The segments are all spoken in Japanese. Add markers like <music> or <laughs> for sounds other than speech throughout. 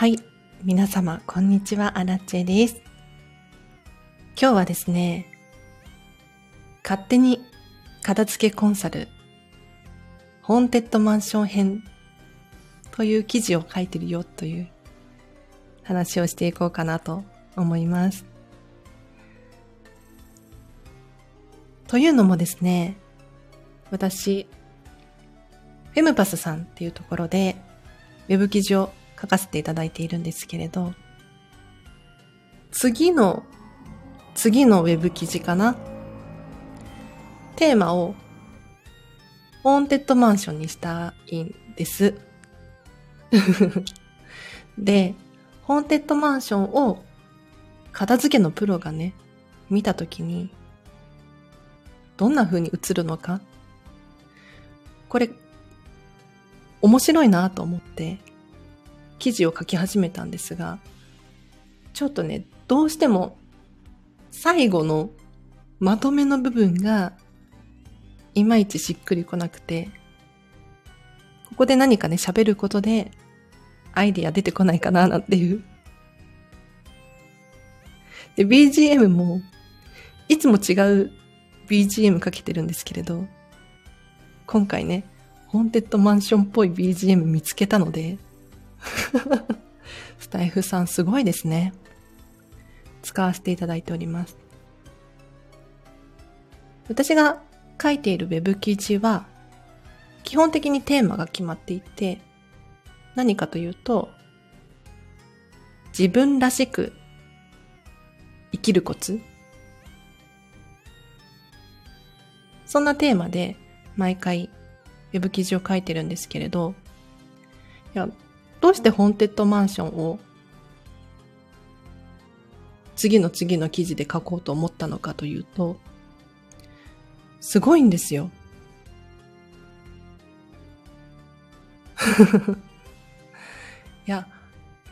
はい。皆様、こんにちは。アラチェです。今日はですね、勝手に片付けコンサル、ホーンテッドマンション編という記事を書いてるよという話をしていこうかなと思います。というのもですね、私、フェムパスさんっていうところで、ウェブ記事を書かせていただいているんですけれど、次の、次のウェブ記事かな？テーマを、ホーンテッドマンションにしたいんです。<laughs> で、ホーンテッドマンションを片付けのプロがね、見たときに、どんな風に映るのか？これ、面白いなと思って、記事を書き始めたんですが、ちょっとね、どうしても、最後のまとめの部分が、いまいちしっくりこなくて、ここで何かね、喋ることで、アイディア出てこないかな、なんていう。で、BGM も、いつも違う BGM かけてるんですけれど、今回ね、ホーンテッドマンションっぽい BGM 見つけたので、<laughs> スタイフさんすごいですね。使わせていただいております。私が書いている Web 記事は、基本的にテーマが決まっていて、何かというと、自分らしく生きるコツそんなテーマで毎回ウェブ記事を書いてるんですけれど、いや、どうしてホーンテッドマンションを次の次の記事で書こうと思ったのかというと、すごいんですよ。<laughs> いや、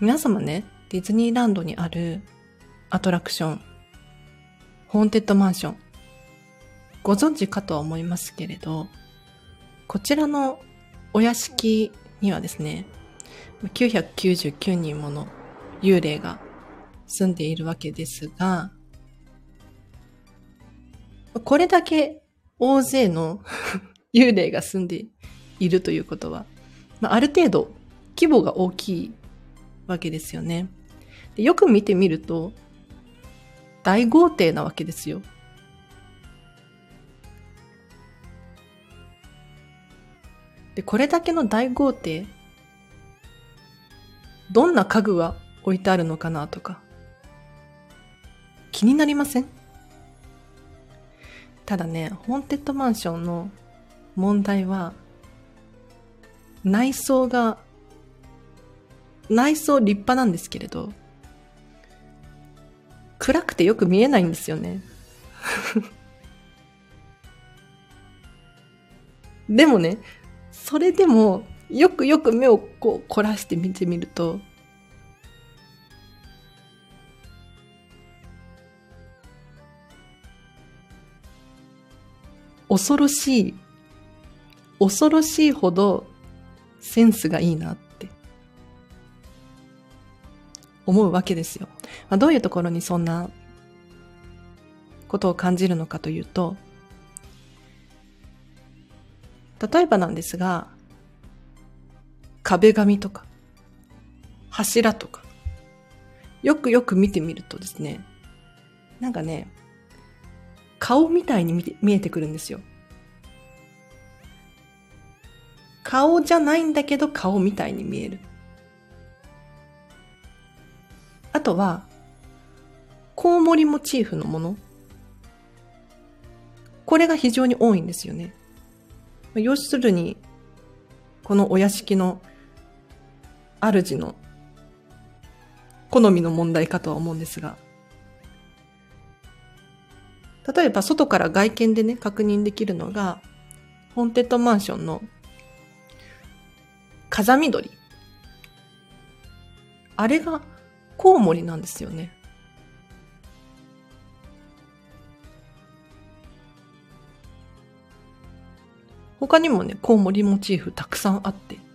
皆様ね、ディズニーランドにあるアトラクション、ホーンテッドマンション、ご存知かとは思いますけれど、こちらのお屋敷にはですね、999人もの幽霊が住んでいるわけですが、これだけ大勢の <laughs> 幽霊が住んでいるということは、まあ、ある程度規模が大きいわけですよね。よく見てみると、大豪邸なわけですよ。で、これだけの大豪邸、どんな家具が置いてあるのかなとか、気になりません？ただね、ホーンテッドマンションの問題は、内装が、内装立派なんですけれど、暗くてよく見えないんですよね。<laughs> でもね、それでも、よくよく目をこう凝らして見てみると、恐ろしい、恐ろしいほどセンスがいいなって思うわけですよ。まあ、どういうところにそんなことを感じるのかというと、例えばなんですが、壁紙とか、柱とか、よくよく見てみるとですね、なんかね、顔みたいに見て見えてくるんですよ。顔じゃないんだけど顔みたいに見える。あとは、コウモリモチーフのもの。これが非常に多いんですよね。要するに、このお屋敷の主の好みの問題かとは思うんですが、例えば外から外見でね、確認できるのが、ホンテッドマンションの風見鳥。あれがコウモリなんですよね。他にもね、コウモリモチーフたくさんあって。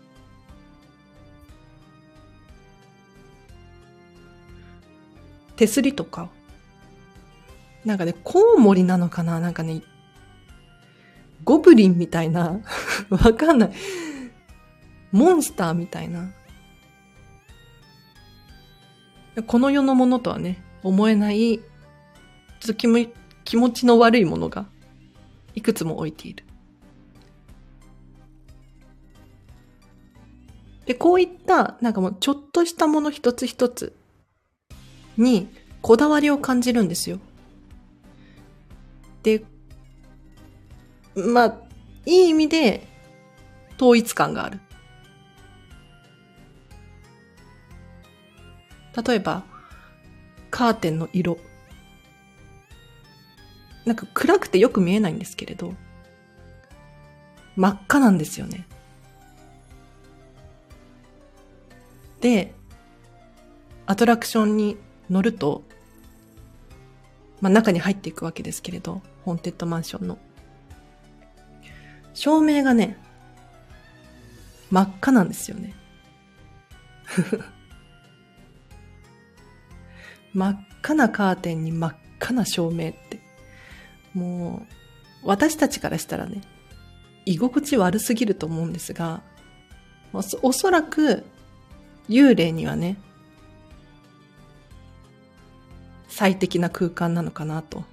手すりとか、なんかね、コウモリなのかな？なんかね、ゴブリンみたいな、<laughs> わかんない。モンスターみたいな。この世のものとはね、思えない、ちょっと気も気持ちの悪いものが、いくつも置いている。で、こういった、なんかもうちょっとしたもの一つ一つにこだわりを感じるんですよ。で、まあ、いい意味で統一感がある。例えば、カーテンの色。なんか暗くてよく見えないんですけれど、真っ赤なんですよね。で、アトラクションに乗ると、まあ中に入っていくわけですけれど、ホーンテッドマンションの。照明がね、真っ赤なんですよね。<laughs> 真っ赤なカーテンに真っ赤な照明って。もう、私たちからしたらね、居心地悪すぎると思うんですが、おそらく、幽霊にはね、最適な空間なのかなと。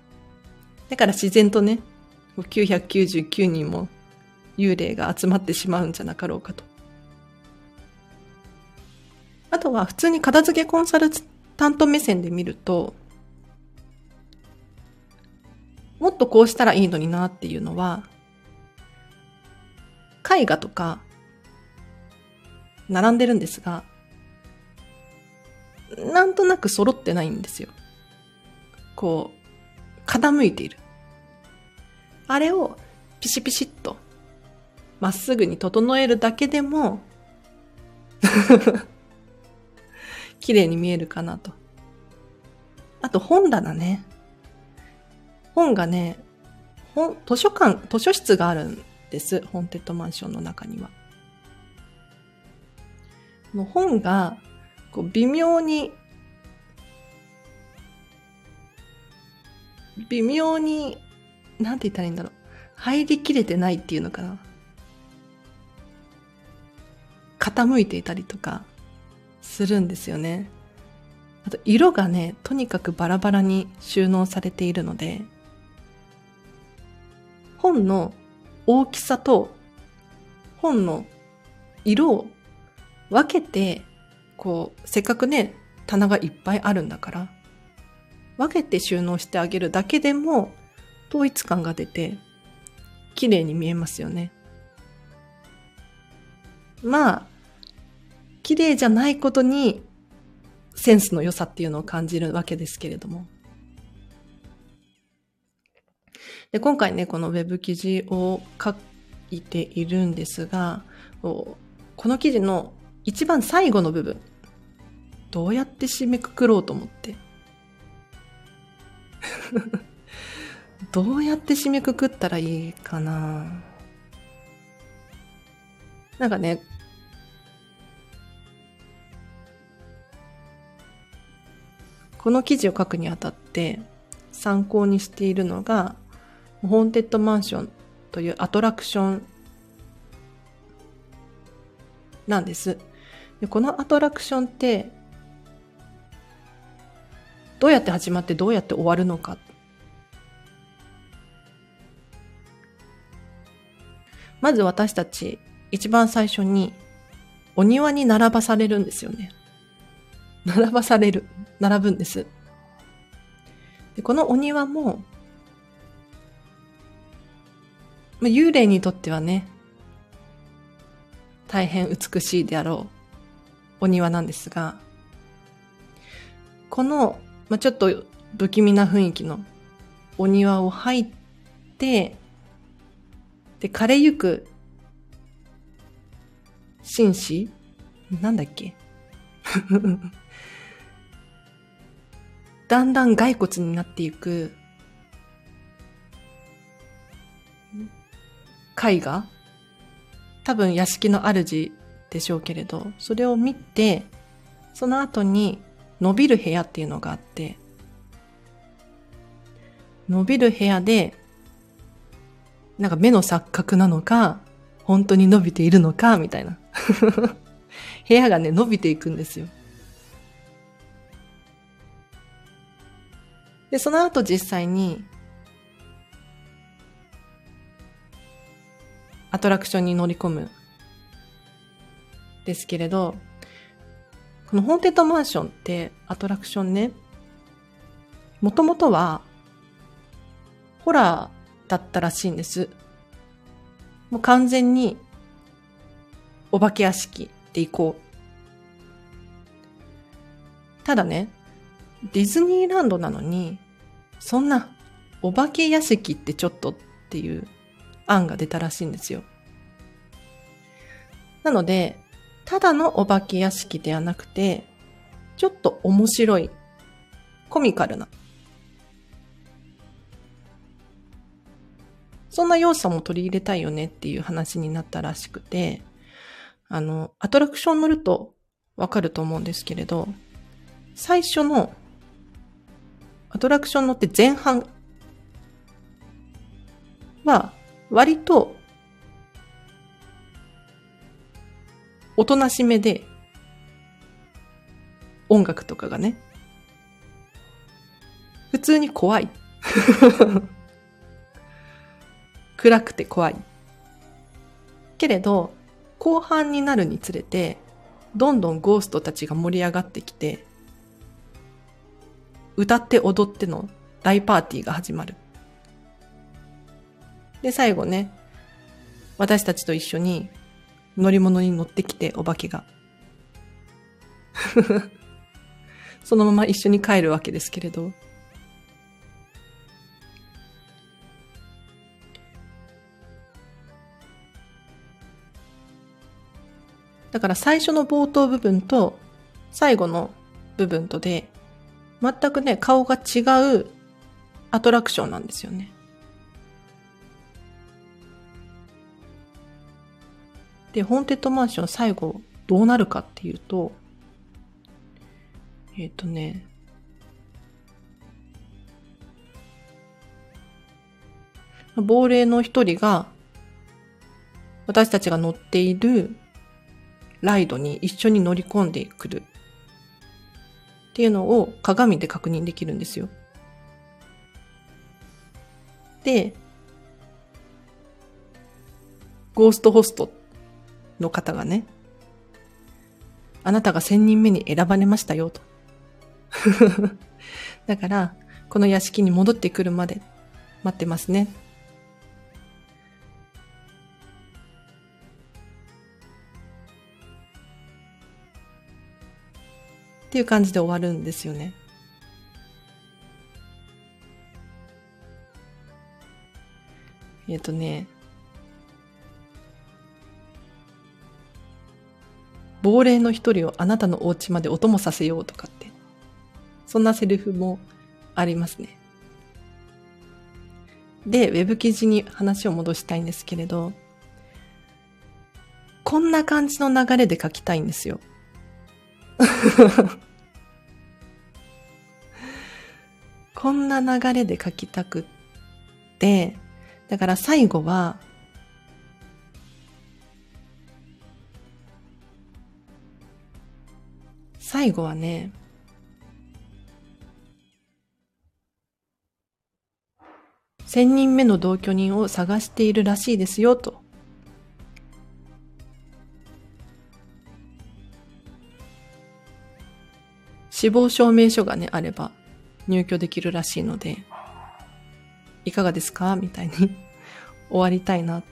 だから自然とね、999人も幽霊が集まってしまうんじゃなかろうかと。あとは普通に片付けコンサルタント目線で見ると、もっとこうしたらいいのになっていうのは、絵画とか、並んでるんですが、なんとなく揃ってないんですよ。こう、傾いている。あれをピシピシッと、まっすぐに整えるだけでも <laughs> 綺麗に見えるかなと。あと本棚ね。本がね、本、図書館、図書室があるんです。ホンテッドマンションの中には。もう本が、こう微妙に、微妙に、なんて言ったらいいんだろう。入りきれてないっていうのかな。傾いていたりとかするんですよね。あと色がね、とにかくバラバラに収納されているので、本の大きさと本の色を分けて、こう、せっかくね、棚がいっぱいあるんだから、分けて収納してあげるだけでも統一感が出て、綺麗に見えますよね。まあ、綺麗じゃないことにセンスの良さっていうのを感じるわけですけれども。で、今回ね、このウェブ記事を書いているんですが、この記事の一番最後の部分、どうやって締めくくろうと思って。<laughs> どうやって締めくくったらいいかな？なんかね、この記事を書くにあたって参考にしているのが、ホーンテッドマンションというアトラクションなんです。でこのアトラクションって、どうやって始まってどうやって終わるのか。まず私たち、一番最初に、お庭に並ばされるんですよね。並ばされる。並ぶんです。でこのお庭も、まあ、幽霊にとってはね、大変美しいであろうお庭なんですが、この、まあ、ちょっと不気味な雰囲気のお庭を入って、で、枯れゆく紳士なんだっけ？<laughs> だんだん骸骨になっていく絵画？多分屋敷の主でしょうけれど、それを見て、その後に伸びる部屋っていうのがあって、伸びる部屋で、なんか目の錯覚なのか、本当に伸びているのか、みたいな。<laughs> 部屋がね、伸びていくんですよ。で、その後実際に、アトラクションに乗り込む。ですけれど、このホーンテッドマンションってアトラクションね、もともとは、ホラーだったらしいんです。もう完全に、お化け屋敷で行こう。ただね、ディズニーランドなのに、そんな、お化け屋敷ってちょっとっていう案が出たらしいんですよ。なので、ただのお化け屋敷ではなくて、ちょっと面白い、コミカルな、そんな要素も取り入れたいよねっていう話になったらしくて、あの、アトラクション乗るとわかると思うんですけれど、最初のアトラクション乗って前半は割とおとなしめで音楽とかがね。普通に怖い。<laughs> 暗くて怖い。けれど後半になるにつれてどんどんゴーストたちが盛り上がってきて歌って踊っての大パーティーが始まる。で、最後ね、私たちと一緒に乗り物に乗ってきて、お化けが。<laughs> そのまま一緒に帰るわけですけれど。だから最初の冒頭部分と最後の部分とで全くね、顔が違うアトラクションなんですよね。で、ホーンテッドマンション最後どうなるかっていうと、えっ、ー、とね、亡霊の一人が私たちが乗っているライドに一緒に乗り込んでくるっていうのを鏡で確認できるんですよ。で、ゴーストホストっの方がね、あなたが千人目に選ばれましたよと。<laughs> だから、この屋敷に戻ってくるまで待ってますね。っていう感じで終わるんですよね。えっ、とね、亡霊の一人をあなたのお家までお供させようとかって、そんなセリフもありますね。で、ウェブ記事に話を戻したいんですけれど、こんな感じの流れで書きたいんですよ。<laughs> こんな流れで書きたくって、だから最後は、最後はね、千人目の同居人を探しているらしいですよ、と。死亡証明書がね、あれば入居できるらしいので、いかがですか？みたいに <laughs> 終わりたいな、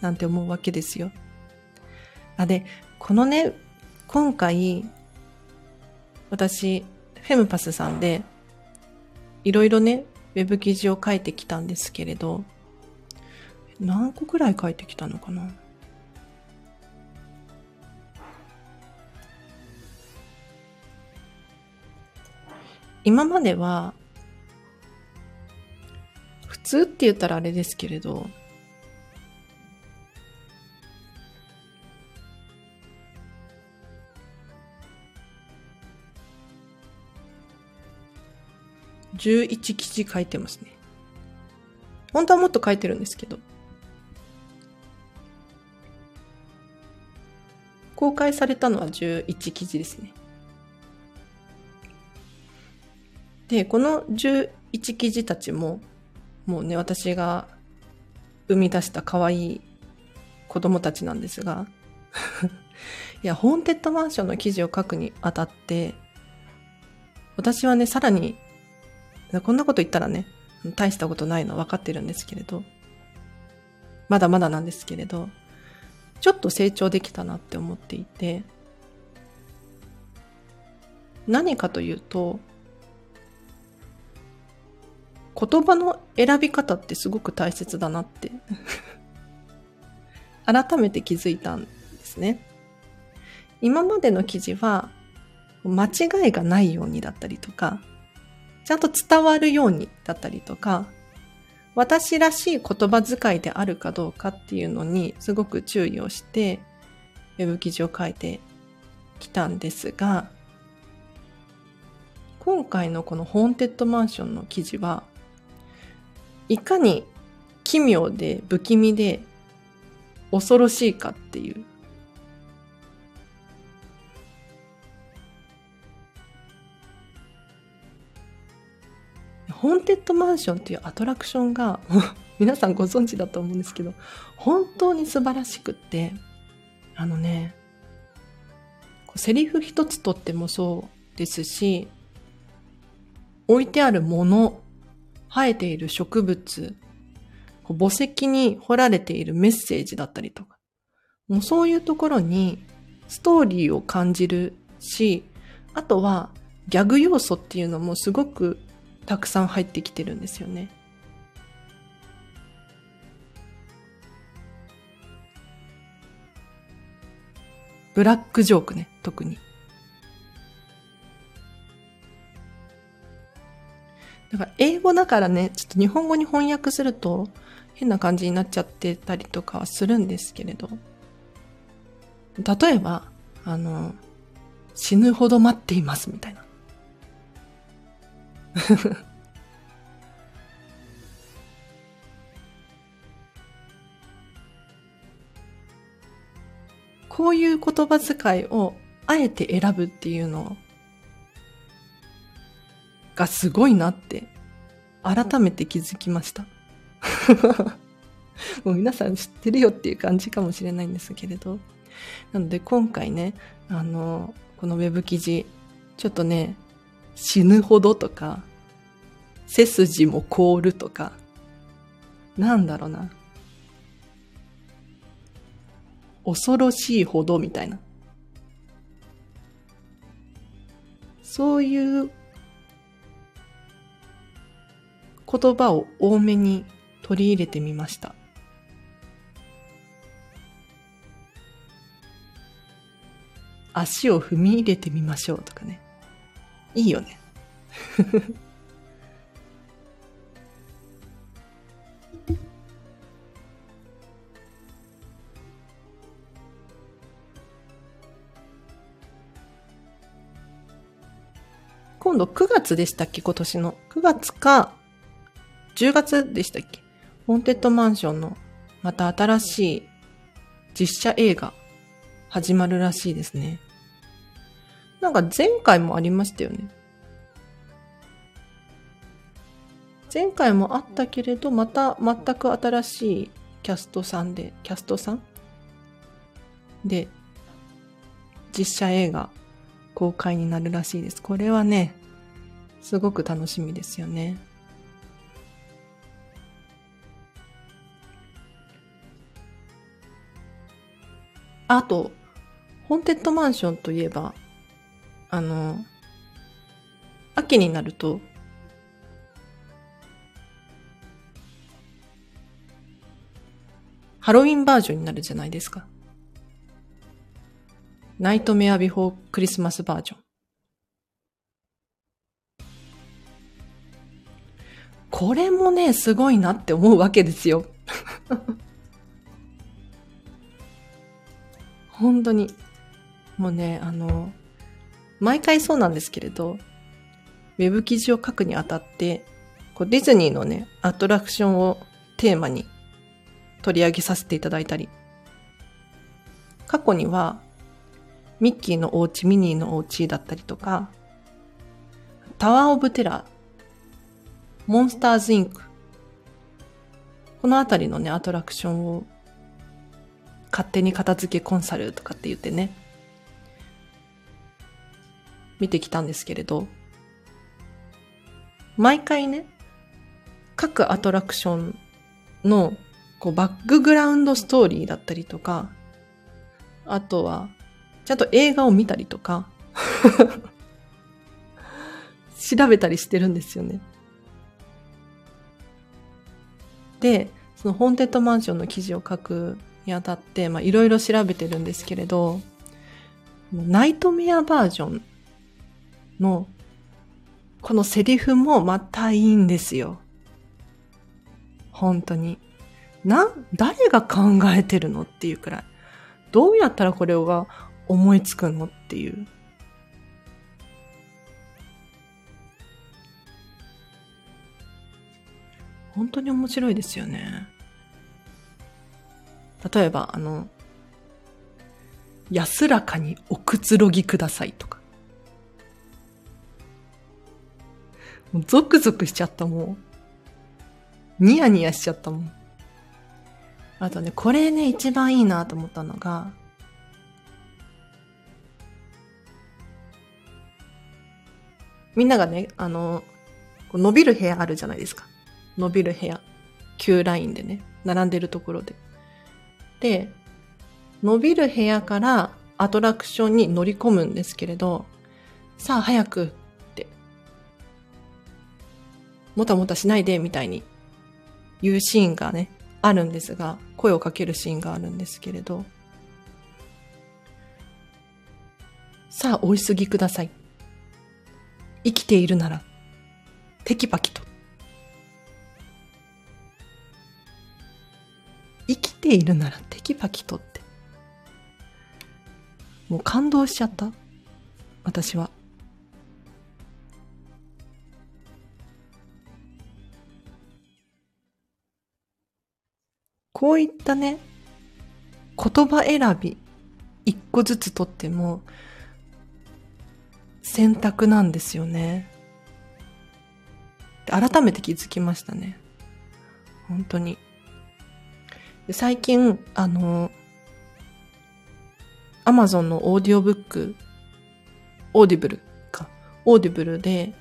なんて思うわけですよ。あ、で、このね、今回、私、フェムパスさんで、いろいろね、ウェブ記事を書いてきたんですけれど、何個くらい書いてきたのかな？今までは、普通って言ったらあれですけれど、11記事書いてますね。本当はもっと書いてるんですけど。公開されたのは11記事ですね。で、この11記事たちも、もうね、私が生み出した可愛い子供たちなんですが、<laughs> いや、ホーンテッドマンションの記事を書くにあたって、私はね、さらに、こんなこと言ったらね、大したことないのは分かってるんですけれど、まだまだなんですけれど、ちょっと成長できたなって思っていて、何かというと、言葉の選び方ってすごく大切だなって <laughs> 改めて気づいたんですね。今までの記事は間違いがないようにだったりとか、ちゃんと伝わるようにだったりとか、私らしい言葉遣いであるかどうかっていうのにすごく注意をして、ウェブ記事を書いてきたんですが、今回のこのホーンテッドマンションの記事は、いかに奇妙で不気味で恐ろしいかっていう。ホーンテッドマンションっていうアトラクションが、<laughs> 皆さんご存知だと思うんですけど、本当に素晴らしくって、あのね、セリフ一つとってもそうですし、置いてあるもの、生えている植物、墓石に彫られているメッセージだったりとか、もうそういうところにストーリーを感じるし、あとはギャグ要素っていうのもすごくたくさん入ってきてるんですよね。ブラックジョークね、特に。だから英語だからね、ちょっと日本語に翻訳すると変な感じになっちゃってたりとかはするんですけれど。例えば、あの、死ぬほど待っていますみたいな。<laughs> こういう言葉遣いをあえて選ぶっていうのがすごいなって改めて気づきました。<laughs> もう皆さん知ってるよっていう感じかもしれないんですけれど。なので今回ね、あの、このウェブ記事、ちょっとね、死ぬほどとか、背筋も凍るとか、なんだろうな。恐ろしいほどみたいな。そういう言葉を多めに取り入れてみました。足を踏み入れてみましょうとかね。いいよね。<laughs> 今度9月でしたっけ？今年の。9月か10月でしたっけ？ホーンテッドマンションのまた新しい実写映画始まるらしいですね。なんか前回もありましたよね。前回もあったけれど、また全く新しいキャストさんで、キャストさん？で、実写映画公開になるらしいです。これはね、すごく楽しみですよね。あと、ホンテッドマンションといえば、あの、秋になると、ハロウィンバージョンになるじゃないですか。ナイトメアビフォークリスマスバージョン。これもね、すごいなって思うわけですよ。<laughs> 本当に。もうね、あの、毎回そうなんですけれど、ウェブ記事を書くにあたって、こうディズニーのね、アトラクションをテーマに取り上げさせていただいたり、過去には、ミッキーのお家、ミニーのお家だったりとか、タワーオブテラー、モンスターズインク、このあたりのね、アトラクションを勝手に片付けコンサルとかって言ってね、見てきたんですけれど、毎回ね、各アトラクションのこうバックグラウンドストーリーだったりとか、あとは、ちゃんと映画を見たりとか <laughs> 調べたりしてるんですよね。で、そのホーンテッドマンションの記事を書くにあたって、まあいろいろ調べてるんですけれど、ナイトメアバージョンのこのセリフもまたいいんですよ。本当に。な、誰が考えてるのっていうくらい。どうやったらこれが思いつくのっていう。本当に面白いですよね。例えば、あの、安らかにおくつろぎくださいとか。ゾクゾクしちゃったもう。ニヤニヤしちゃったもん。あとね、これね、一番いいなと思ったのが、みんながね、あの、伸びる部屋あるじゃないですか。伸びる部屋。旧ラインでね、並んでるところで。で、伸びる部屋からアトラクションに乗り込むんですけれど、さあ早く、もたもたしないでみたいに言うシーンがね、あるんですが、声をかけるシーンがあるんですけれど、さあお急ぎください。生きているなら、テキパキと。生きているならテキパキとって。もう感動しちゃった。私は。こういったね、言葉選び、一個ずつとっても、選択なんですよね。改めて気づきましたね。本当に。最近、あの、アマゾンのオーディオブック、オーディブルか、オーディブルで、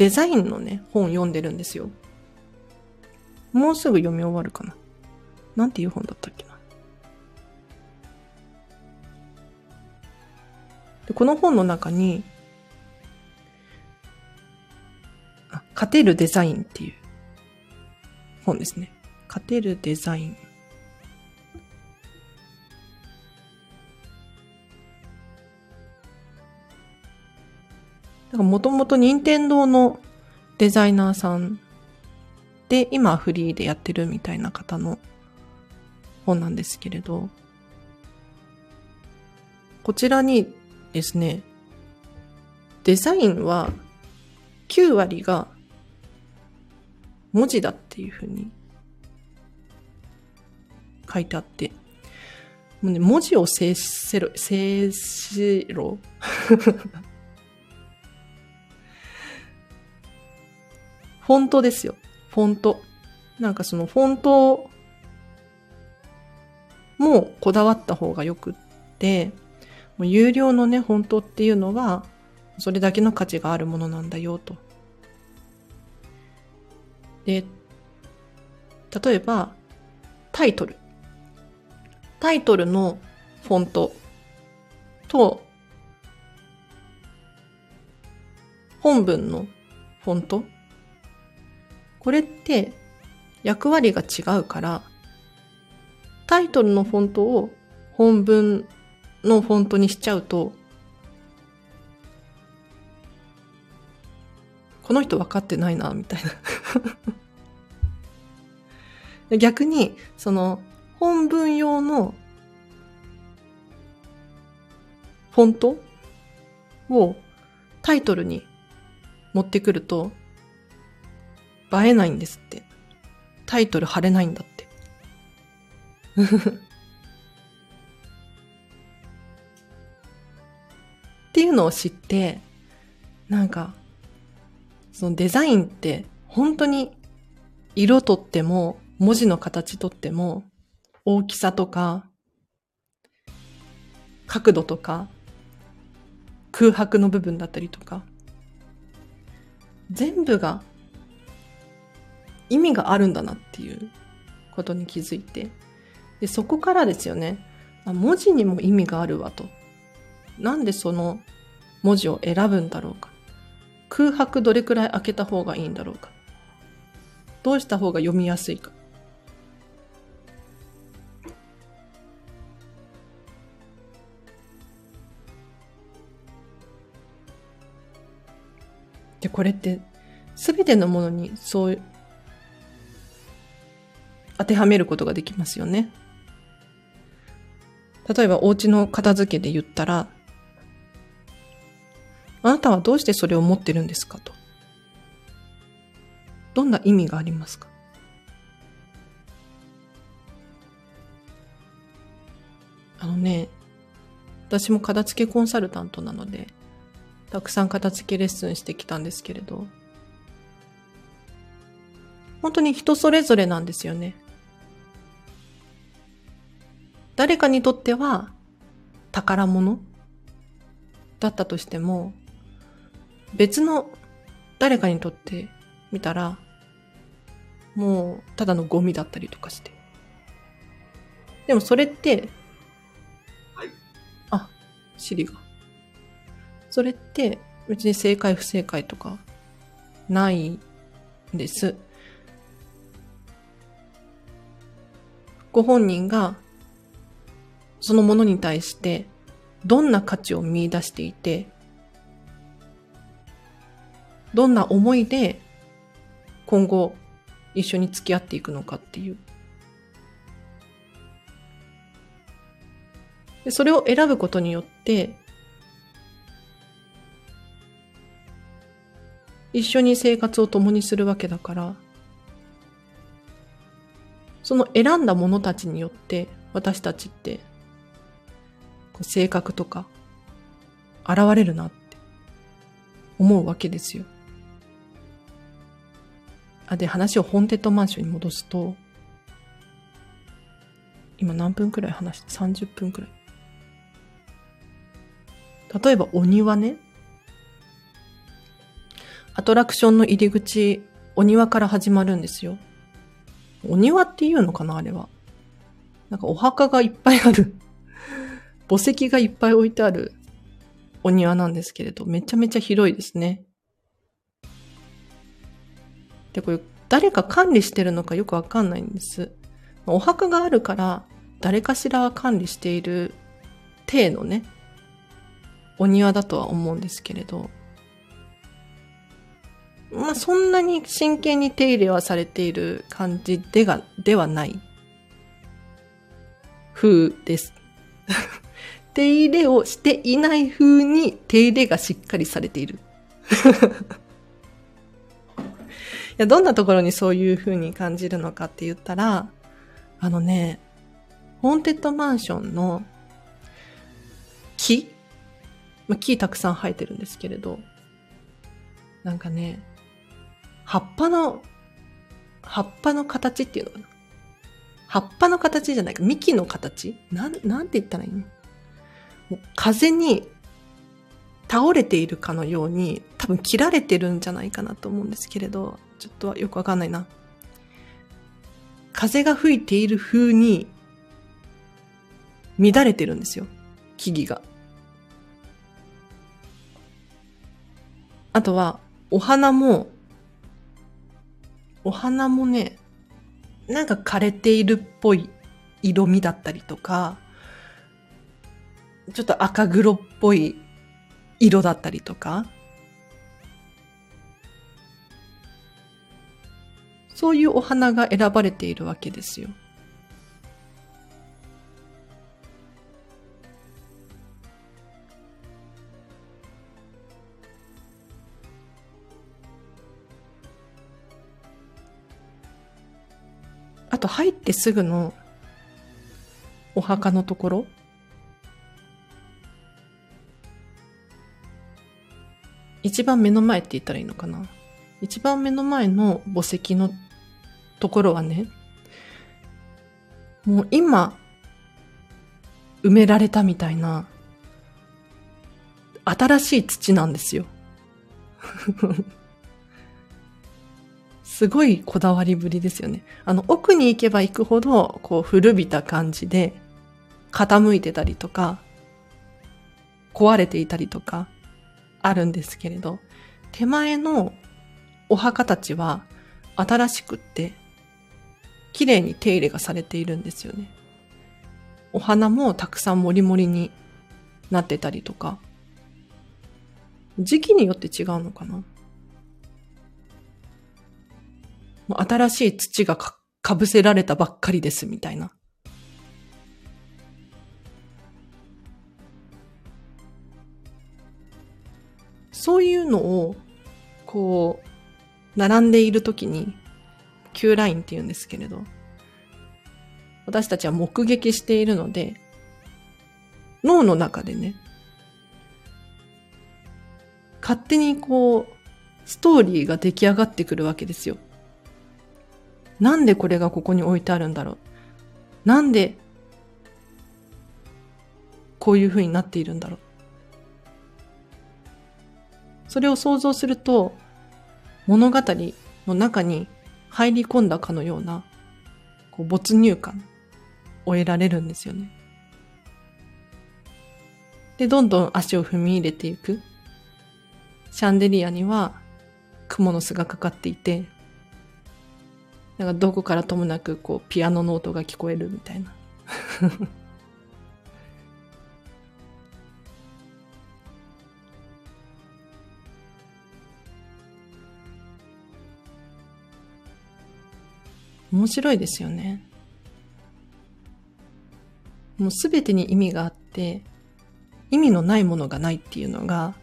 デザインのね、本読んでるんですよ。もうすぐ読み終わるかな。なんていう本だったっけな。でこの本の中に、あ、勝てるデザインっていう本ですね。勝てるデザイン。だからもともと任天堂のデザイナーさんで、今フリーでやってるみたいな方の本なんですけれど、こちらにですね、デザインは9割が文字だっていうふうに書いてあって、もうね、文字を制せろ、制しろ。<laughs> フォントですよ。フォント。なんかそのフォントもこだわった方がよくって、もう有料のね、本当っていうのは、それだけの価値があるものなんだよと。で、例えば、タイトル。タイトルのフォントと、本文のフォントこれって役割が違うから、タイトルのフォントを本文のフォントにしちゃうと、この人分かってないな、みたいな。<laughs> 逆に、その、本文用のフォントをタイトルに持ってくると、映えないんですって。タイトル貼れないんだって。<laughs> っていうのを知って、なんか、そのデザインって本当に色とっても文字の形とっても大きさとか角度とか空白の部分だったりとか全部が意味があるんだなっていうことに気づいて。でそこからですよね。文字にも意味があるわと。なんでその文字を選ぶんだろうか。空白どれくらい開けた方がいいんだろうか。どうした方が読みやすいか。で、これって、すべてのものにそう、当てはめることができますよね。例えば、お家の片付けで言ったら、あなたはどうしてそれを持ってるんですか？と。どんな意味がありますか？あのね、私も片付けコンサルタントなので、たくさん片付けレッスンしてきたんですけれど、本当に人それぞれなんですよね。誰かにとっては宝物だったとしても、別の誰かにとって見たら、もうただのゴミだったりとかして。でもそれって、はい。あ、シリが。それって別に正解不正解とかないんです。ご本人がそのものに対してどんな価値を見出していて、どんな思いで今後一緒に付き合っていくのかっていう。でそれを選ぶことによって一緒に生活を共にするわけだから、その選んだ者たちによって私たちって性格とか現れるなって思うわけですよ。あ、で話をホンテッドマンションに戻すと、今何分くらい話して ?30 分くらい。例えばお庭ね。アトラクションの入り口、お庭から始まるんですよ。お庭っていうのかなあれは。なんかお墓がいっぱいある墓石がいっぱい置いてあるお庭なんですけれど、めちゃめちゃ広いですね。で、これ誰か管理してるのかよくわかんないんです。お墓があるから誰かしらは管理している体のね、お庭だとは思うんですけれど、まあ、そんなに真剣に手入れはされている感じでが、ではない風です。手入れをしていない風に手入れがしっかりされている。<laughs> いや、どんなところにそういう風に感じるのかって言ったら、あのね、ホーンテッドマンションの木、まあ、木たくさん生えてるんですけれど、なんかね、葉っぱの、葉っぱの形っていうのかな？葉っぱの形じゃないか、幹の形？なん、なんて言ったらいいの？風に倒れているかのように多分切られてるんじゃないかなと思うんですけれど、ちょっとよくわかんないな。風が吹いている風に乱れてるんですよ。木々が。あとは、お花もお花もね、なんか枯れているっぽい色味だったりとか、ちょっと赤黒っぽい色だったりとか、そういうお花が選ばれているわけですよ。あと入ってすぐのお墓のところ一番目の前って言ったらいいのかな？一番目の前の墓石のところはね、もう今、埋められたみたいな、新しい土なんですよ。<laughs> すごいこだわりぶりですよね。あの、奥に行けば行くほど、こう、古びた感じで、傾いてたりとか、壊れていたりとか、あるんですけれど、手前のお墓たちは、新しくって、綺麗に手入れがされているんですよね。お花もたくさんもりもりになってたりとか。時期によって違うのかな新しい土がかぶせられたばっかりですみたいな。そういうのを、こう、並んでいるときに、Q ラインって言うんですけれど、私たちは目撃しているので、脳の中でね、勝手にこう、ストーリーが出来上がってくるわけですよ。なんでこれがここに置いてあるんだろう。なんで、こういう風になっているんだろう。それを想像すると、物語の中に入り込んだかのような、こう没入感を得られるんですよね。で、どんどん足を踏み入れていく。シャンデリアには蜘蛛の巣がかかっていて、なんかどこからともなくこうピアノの音が聞こえるみたいな。<laughs> 面白いですよね。もうすべてに意味があって、意味のないものがないっていうのが、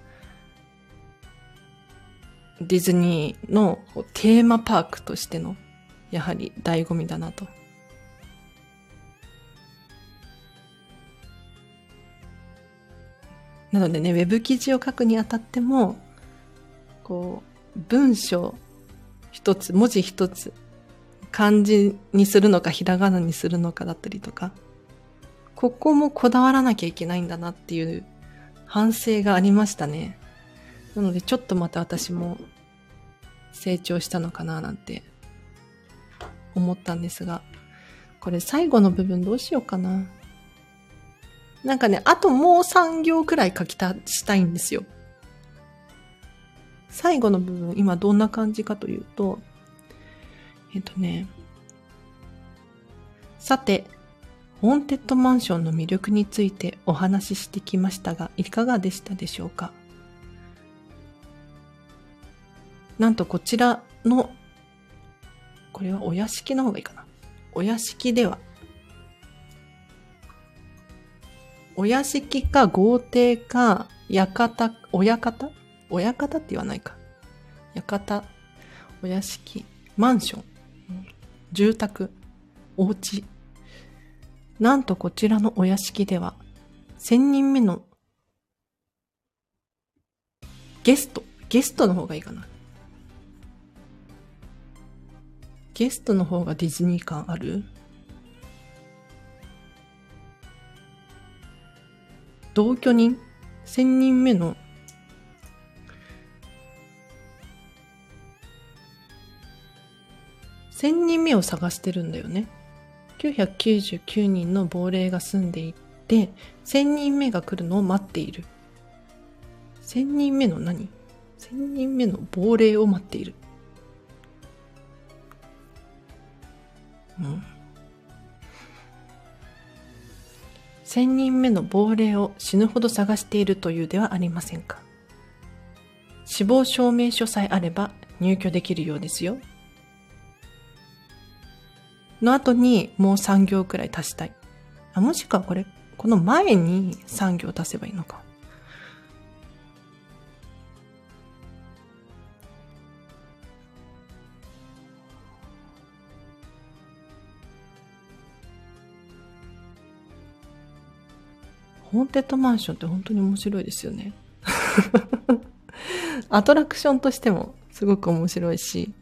ディズニーのテーマパークとしての、やはり醍醐味だなと。なのでね、ウェブ記事を書くにあたっても、こう、文章一つ、文字一つ、漢字にするのか、ひらがなにするのかだったりとか、ここもこだわらなきゃいけないんだなっていう反省がありましたね。なのでちょっとまた私も成長したのかななんて思ったんですが、これ最後の部分どうしようかな。なんかね、あともう3行くらい書きた、したいんですよ。最後の部分、今どんな感じかというと、えっとね、さて、ホーンテッドマンションの魅力についてお話ししてきましたが、いかがでしたでしょうか？なんとこちらの、これはお屋敷の方がいいかな。お屋敷では、お屋敷か豪邸か、館、親方親方って言わないか。館、お屋敷、マンション、住宅、お家。なんとこちらのお屋敷では、千人目のゲスト、ゲストの方がいいかな。ゲストの方がディズニー感ある？同居人？千人目の目を探してるんだよね。999人の亡霊が住んでいて、千人目が来るのを待っている。千人目の何？千人目の亡霊を待っている。うん。千人目の亡霊を死ぬほど探しているというではありませんか。死亡証明書さえあれば入居できるようですよ。の後にもう3行くらい足したい。あもしくはこれ、この前に3行足せばいいのか。ホーンテッドマンションって本当に面白いですよね。アトラクションとしてもすごく面白いし、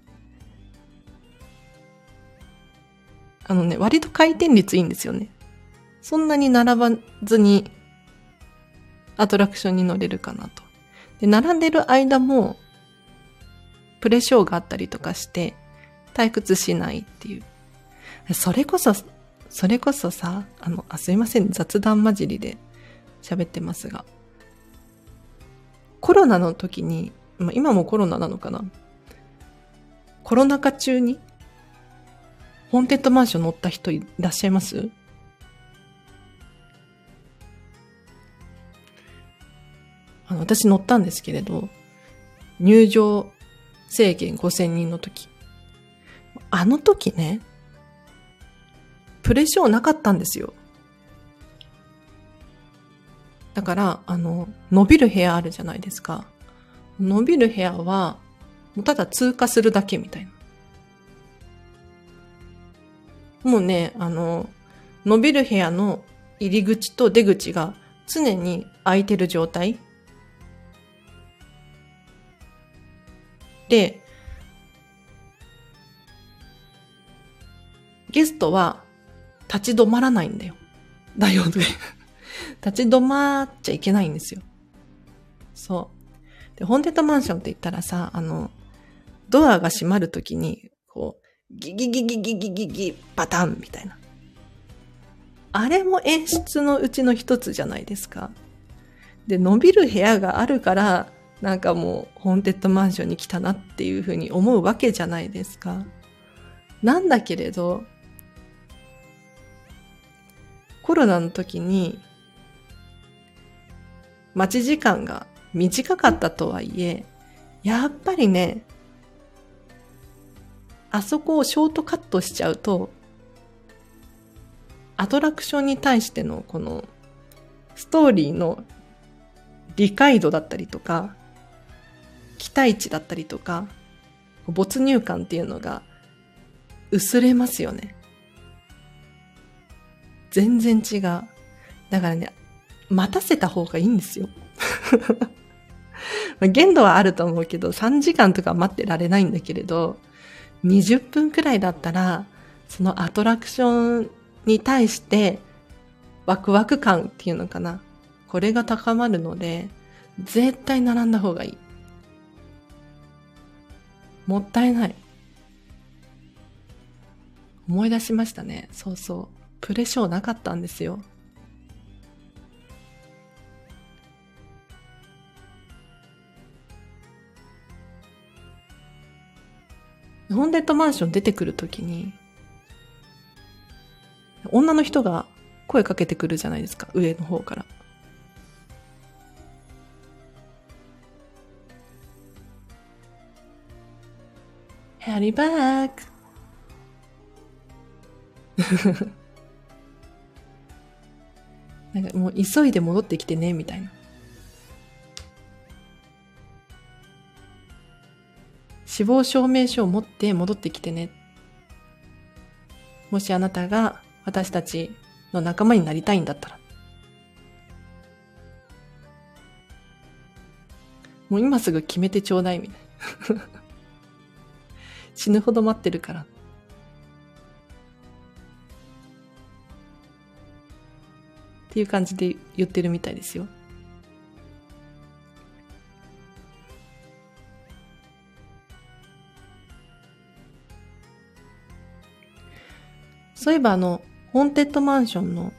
あのね、割と回転率いいんですよね。そんなに並ばずにアトラクションに乗れるかなと。で、並んでる間も、プレショーがあったりとかして、退屈しないっていう。それこそ、それこそさ、あの、あ、すいません、雑談混じりで喋ってますが。コロナの時に、ま、今もコロナなのかな？コロナ禍中に、ホーンテッドマンション乗った人いらっしゃいます？あの、私乗ったんですけれど、入場制限5000人の時。あの時ね、プレショーなかったんですよ。だから、あの、伸びる部屋あるじゃないですか。伸びる部屋は、ただ通過するだけみたいな。もうね、あの、伸びる部屋の入り口と出口が常に空いてる状態。で、ゲストは立ち止まらないんだよ。だよね。<laughs> 立ち止まっちゃいけないんですよ。そう。で、ホーンテッドマンションって言ったらさ、あの、ドアが閉まるときに、ギギギギギギギギ、パタンみたいな。あれも演出のうちの一つじゃないですか。で、伸びる部屋があるから、なんかもう、ホーンテッドマンションに来たなっていうふうに思うわけじゃないですか。なんだけれど、コロナの時に、待ち時間が短かったとはいえ、やっぱりね、あそこをショートカットしちゃうと、アトラクションに対してのこのストーリーの理解度だったりとか、期待値だったりとか、没入感っていうのが薄れますよね。全然違う。だからね、待たせた方がいいんですよ。<laughs> 限度はあると思うけど、3時間とか待ってられないんだけれど、20分くらいだったら、そのアトラクションに対してワクワク感っていうのかな。これが高まるので、絶対並んだ方がいい。もったいない。思い出しましたね。そうそう。プレショーなかったんですよ。ホンデッドマンション出てくるときに、女の人が声かけてくるじゃないですか、上の方から。Harry back! <laughs> なんかもう急いで戻ってきてね、みたいな。死亡証明書を持って戻ってきてね。もしあなたが私たちの仲間になりたいんだったら。もう今すぐ決めてちょうだいみたいな。<laughs> 死ぬほど待ってるから。っていう感じで言ってるみたいですよ。そういえばあの、ホーンテッドマンションの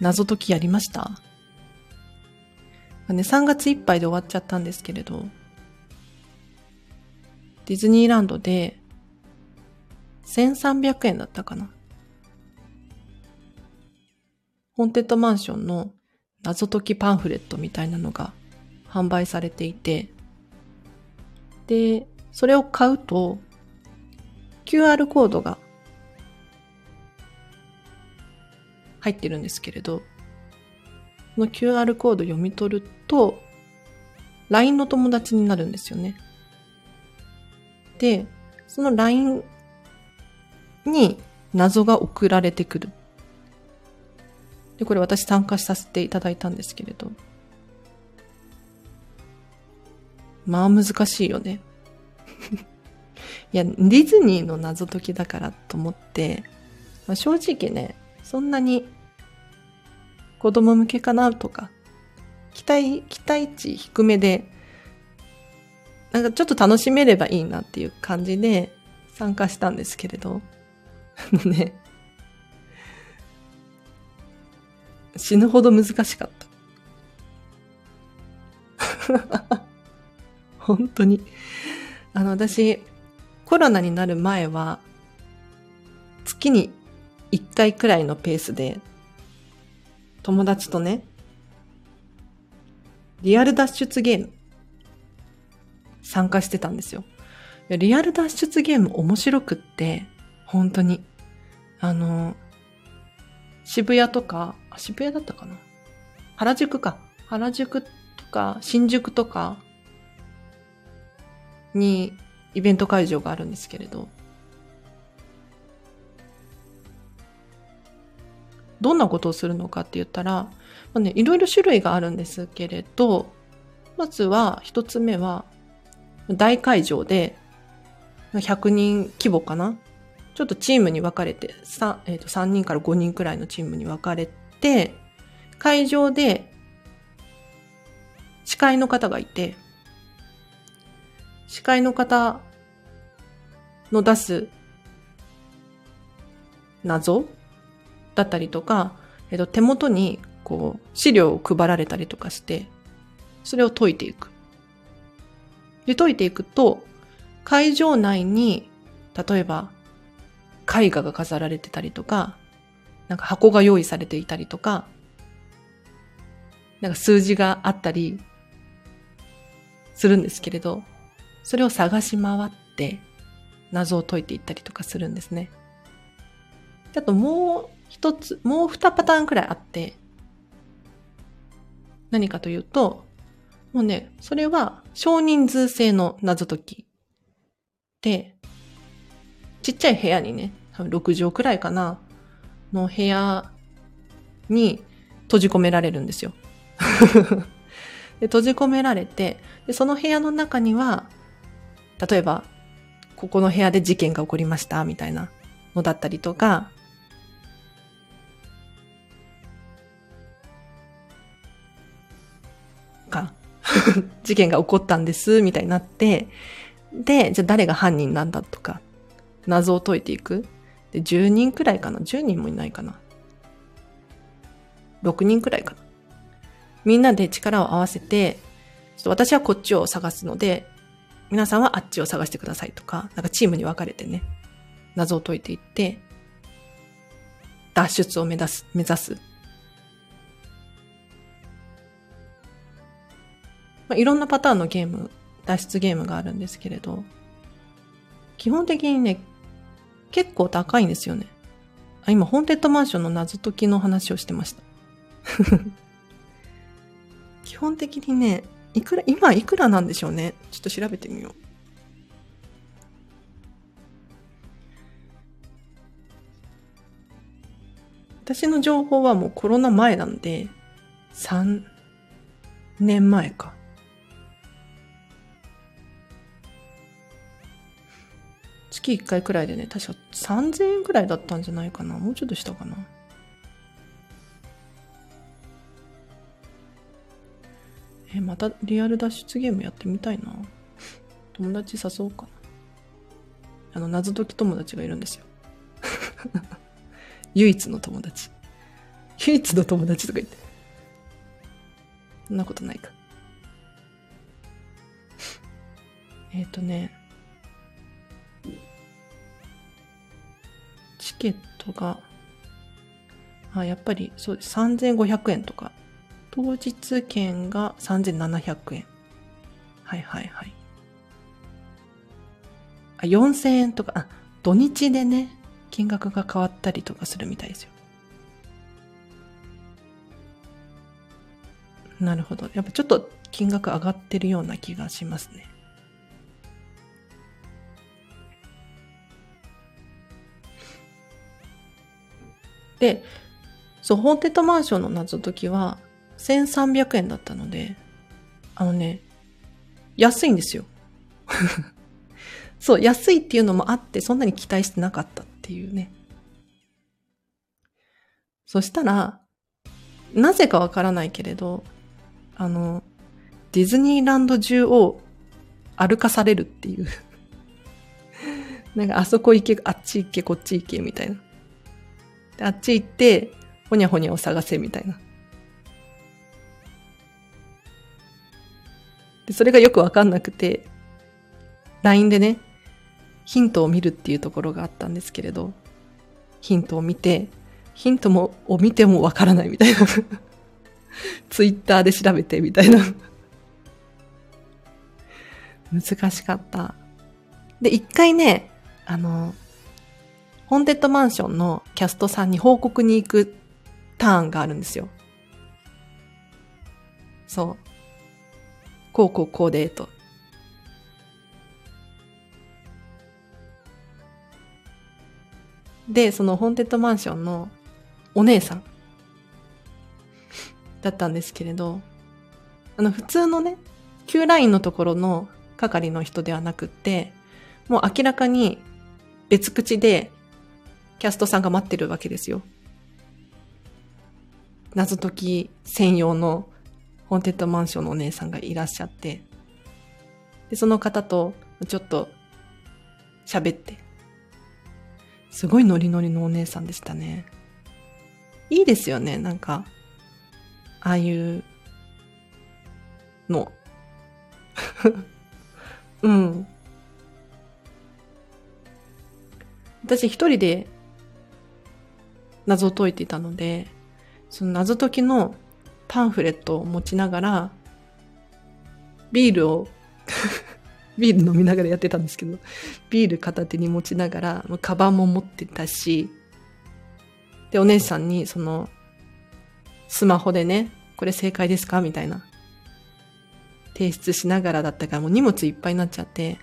謎解きやりました？ね、3月いっぱいで終わっちゃったんですけれど、ディズニーランドで1300円だったかな？ホーンテッドマンションの謎解きパンフレットみたいなのが販売されていて、で、それを買うと QR コードが入ってるんですけれど、この QR コード読み取ると、LINE の友達になるんですよね。で、その LINE に謎が送られてくる。で、これ私参加させていただいたんですけれど。まあ難しいよね。<laughs> いや、ディズニーの謎解きだからと思って、まあ、正直ね、そんなに子供向けかなとか、期待、期待値低めで、なんかちょっと楽しめればいいなっていう感じで参加したんですけれど、<laughs> あのね、死ぬほど難しかった。<laughs> 本当に。あの、私、コロナになる前は、月に1回くらいのペースで、友達とね、リアル脱出ゲーム、参加してたんですよ。リアル脱出ゲーム面白くって、本当に。あの、渋谷とか、渋谷だったかな原宿か。原宿とか、新宿とかにイベント会場があるんですけれど、どんなことをするのかって言ったら、まあね、いろいろ種類があるんですけれど、まずは一つ目は、大会場で、100人規模かな？ちょっとチームに分かれて、3, えー、と3人から5人くらいのチームに分かれて、会場で司会の方がいて、司会の方の出す謎？だったりとか、えっと、手元にこう資料を配られたりとかして、それを解いていく。で、解いていくと、会場内に、例えば絵画が飾られてたりとか、なんか箱が用意されていたりとか、なんか数字があったりするんですけれど、それを探し回って謎を解いていったりとかするんですね。あともう一つ、もう二パターンくらいあって、何かというと、もうね、それは少人数制の謎解きで、ちっちゃい部屋にね、多分6畳くらいかな、の部屋に閉じ込められるんですよ。<laughs> で閉じ込められてで、その部屋の中には、例えば、ここの部屋で事件が起こりました、みたいなのだったりとか、<laughs> 事件が起こったんです、みたいになって、で、じゃあ誰が犯人なんだとか、謎を解いていく。で、10人くらいかな ?10 人もいないかな ?6 人くらいかなみんなで力を合わせて、ちょっと私はこっちを探すので、皆さんはあっちを探してくださいとか、なんかチームに分かれてね、謎を解いていって、脱出を目指す、目指す。まあ、いろんなパターンのゲーム、脱出ゲームがあるんですけれど、基本的にね、結構高いんですよね。あ今、ホーンテッドマンションの謎解きの話をしてました。<laughs> 基本的にね、いくら、今いくらなんでしょうね。ちょっと調べてみよう。私の情報はもうコロナ前なんで、3年前か。月1回くらいでね、確か3000円くらいだったんじゃないかな。もうちょっとしたかな。え、またリアル脱出ゲームやってみたいな。<laughs> 友達誘おうかな。あの、謎解き友達がいるんですよ。<laughs> 唯一の友達。唯一の友達とか言って。そんなことないか。えっ、とね、チケットが、あ、やっぱりそうです。3500円とか。当日券が3700円。はいはいはい。あ、4000円とか、あ、土日でね、金額が変わったりとかするみたいですよ。なるほど。やっぱちょっと金額上がってるような気がしますね。で、そう、ホーンテッドマンションの謎解きは1300円だったので、あのね、安いんですよ。<laughs> そう、安いっていうのもあって、そんなに期待してなかったっていうね。そしたら、なぜかわからないけれど、あの、ディズニーランド中を歩かされるっていうなんかあそこ行け、あっち行け、こっち行け、みたいな。あっち行って、ほにゃほにゃを探せ、みたいな。で、それがよくわかんなくて、LINE でね、ヒントを見るっていうところがあったんですけれど、ヒントを見て、ヒントも、を見てもわからないみたいな。<laughs> ツイッターで調べてみたいな。難しかった。で、一回ね、あの、ホンテッドマンションのキャストさんに報告に行くターンがあるんですよ。そう。こうこうこうで、と。で、そのホンテッドマンションのお姉さん <laughs> だったんですけれど、あの普通のね、Q ラインのところの係の人ではなくって、もう明らかに別口でキャストさんが待ってるわけですよ。謎解き専用のホーンテッドマンションのお姉さんがいらっしゃって、で、その方とちょっと喋って、すごいノリノリのお姉さんでしたね。いいですよね、なんか、ああいうの。<laughs> うん。私一人で謎を解いていたので、その謎解きのパンフレットを持ちながら、ビールを <laughs> ビール飲みながらやってたんですけど、ビール片手に持ちながら、カバンも持ってたし、で、お姉さんに、その、スマホでね、これ正解ですか？みたいな。提出しながらだったからもう荷物いっぱいになっちゃって、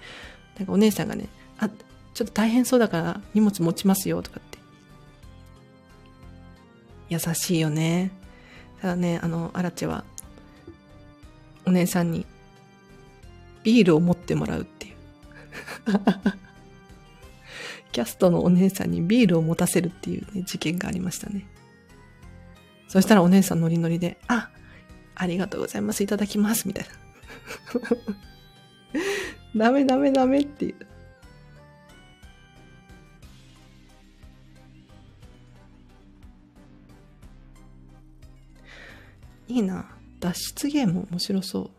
なんかお姉さんがね、あ、ちょっと大変そうだから荷物持ちますよとか。優しいよね。ただね、あの、アラチェは、お姉さんにビールを持ってもらうっていう。<laughs> キャストのお姉さんにビールを持たせるっていうね、事件がありましたね。そしたらお姉さんノリノリで、あ、ありがとうございます、いただきます、みたいな。<laughs> ダメダメダメっていう。いいな。脱出ゲーム面白そう。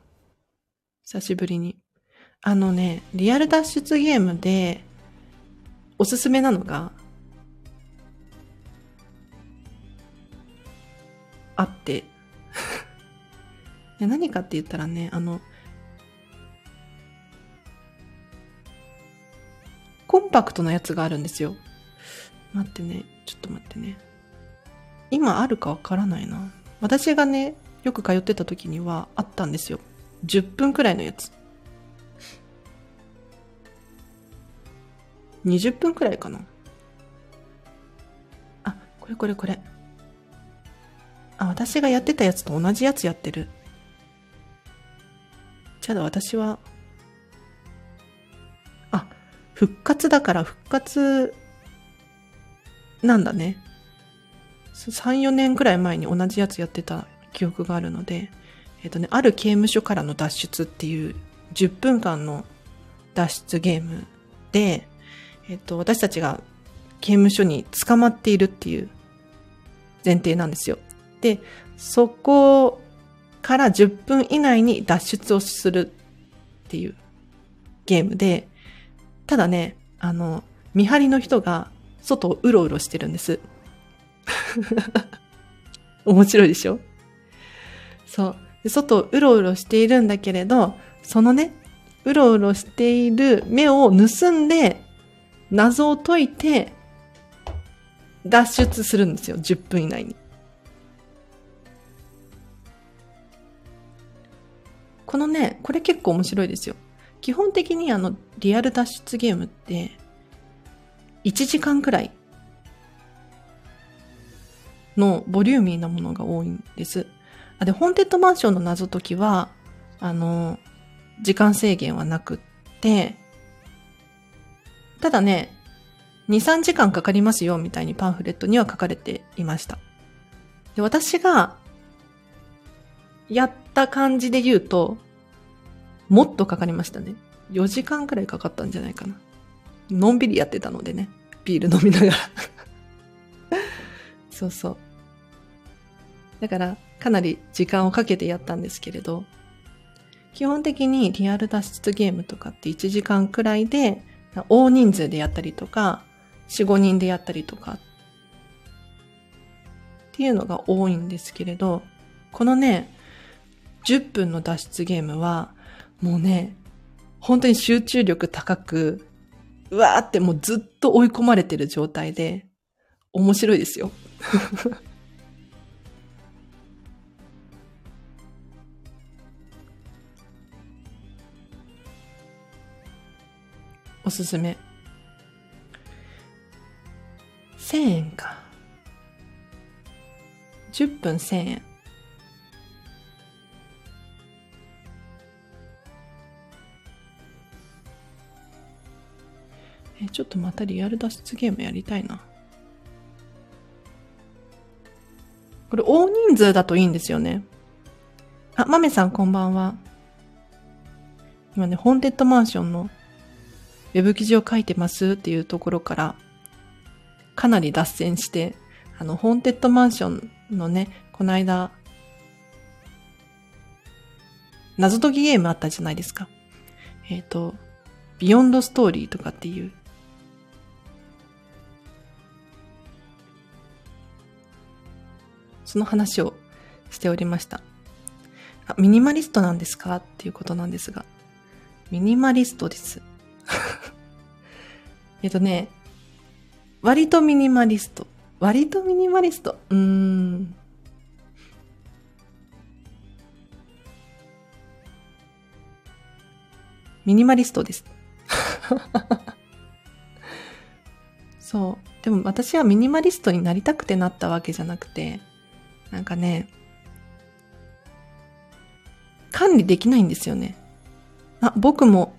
久しぶりに。あのね、リアル脱出ゲームでおすすめなのがあって <laughs> 何かって言ったらね、あの、コンパクトなやつがあるんですよ。待ってね、ちょっと待ってね。今あるかわからないな。私がね、よく通ってた時にはあったんですよ。10分くらいのやつ。20分くらいかな。あ、これこれこれ。あ、私がやってたやつと同じやつやってる。じゃあ私は、あ、復活だから復活なんだね。3、4年くらい前に同じやつやってた記憶があるので、えっ、とね、ある刑務所からの脱出っていう10分間の脱出ゲームで、えっ、と、私たちが刑務所に捕まっているっていう前提なんですよ。で、そこから10分以内に脱出をするっていうゲームで、ただね、あの、見張りの人が外をうろうろしてるんです。<laughs> 面白いでしょ？そう。外をうろうろしているんだけれど、そのね、うろうろしている目を盗んで、謎を解いて、脱出するんですよ。10分以内に。このね、これ結構面白いですよ。基本的にあの、リアル脱出ゲームって、1時間くらいのボリューミーなものが多いんです。あで、ホーンテッドマンションの謎解きは、あの、時間制限はなくって、ただね、2、3時間かかりますよみたいにパンフレットには書かれていました。で私がやった感じで言うと、もっとかかりましたね。4時間くらいかかったんじゃないかな。のんびりやってたのでね。ビール飲みながら <laughs> そうそう。だから、かなり時間をかけてやったんですけれど、基本的にリアル脱出ゲームとかって1時間くらいで、大人数でやったりとか、4、5人でやったりとか、っていうのが多いんですけれど、このね、10分の脱出ゲームは、もうね、本当に集中力高く、うわーってもうずっと追い込まれてる状態で、面白いですよ。おすすめ。1000円か。10分1000円。え、ちょっとまたリアル脱出ゲームやりたいな。これ大人数だといいんですよね。あ、まめさんこんばんは。今ね、ホンテッドマンションのウェブ記事を書いてますっていうところから、かなり脱線して、あの、ホーンテッドマンションのね、この間、謎解きゲームあったじゃないですか。えっ、ー、と、 Beyond Story とかっていう。その話をしておりました。あ、ミニマリストなんですか？っていうことなんですが。ミニマリストです。<laughs> えっとね、割とミニマリスト。割とミニマリスト？うーん。ミニマリストです。<laughs> そう。でも私はミニマリストになりたくてなったわけじゃなくて、なんかね、管理できないんですよね。あ、僕も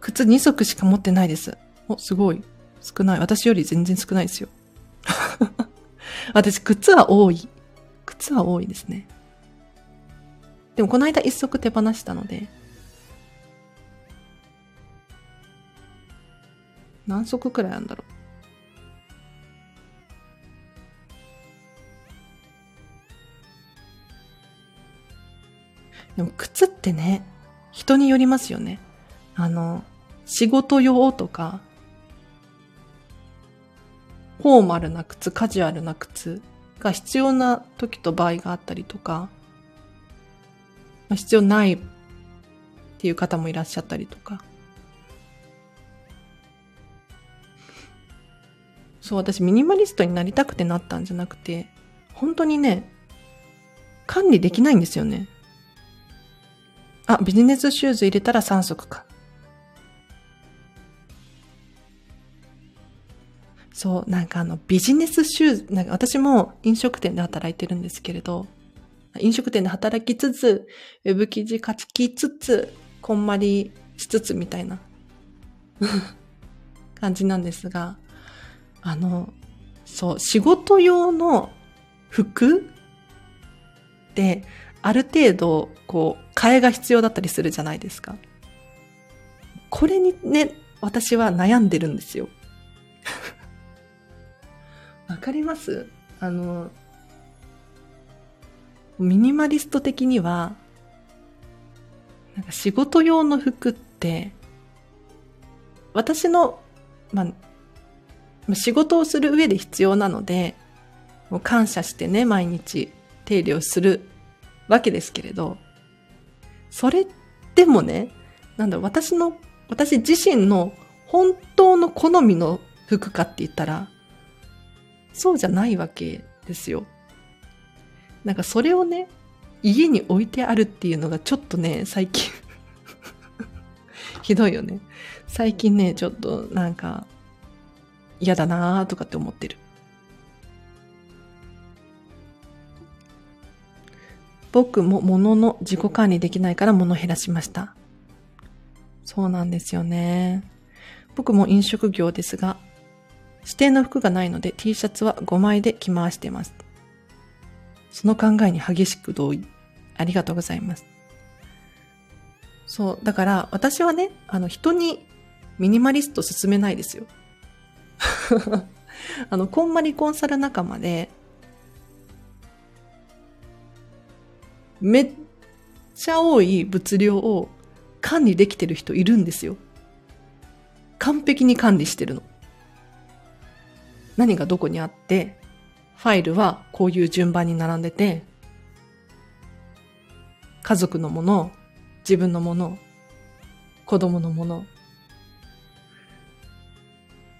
靴2足しか持ってないです。お、すごい。少ない。私より全然少ないですよ。<laughs> 私、靴は多い。靴は多いですね。でも、この間一足手放したので、何足くらいあるんだろう。でも靴ってね、人によりますよね。あの、仕事用とか、フォーマルな靴、カジュアルな靴が必要な時と場合があったりとか、必要ないっていう方もいらっしゃったりとか。そう、私ミニマリストになりたくてなったんじゃなくて、本当にね、管理できないんですよね。あ、ビジネスシューズ入れたら3足か。そう、なんかあのビジネスシューズ、なんか私も飲食店で働いてるんですけれど、飲食店で働きつつ、ウェブ記事書きつつ、こんまりしつつみたいな <laughs> 感じなんですが、あの、そう、仕事用の服で、ある程度、こう、替えが必要だったりするじゃないですか。これにね、私は悩んでるんですよ。わかります？あの、ミニマリスト的には、なんか仕事用の服って、私の、まあ、仕事をする上で必要なので、もう感謝してね、毎日手入れをするわけですけれど、それでもね、なんだ、私の、私自身の本当の好みの服かって言ったら、そうじゃないわけですよ。なんかそれをね、家に置いてあるっていうのがちょっとね、最近 <laughs> ひどいよね。最近ね、ちょっとなんか嫌だなーとかって思ってる。僕も物の自己管理できないから物減らしました。そうなんですよね。僕も飲食業ですが、指定の服がないので T シャツは5枚で着回してます。その考えに激しく同意。ありがとうございます。そう。だから私はね、あの人にミニマリスト進めないですよ。<laughs> あの、こんまりコンサル仲間で、めっちゃ多い物量を管理できてる人いるんですよ。完璧に管理してるの。何がどこにあって、ファイルはこういう順番に並んでて、家族のもの、自分のもの、子供のもの、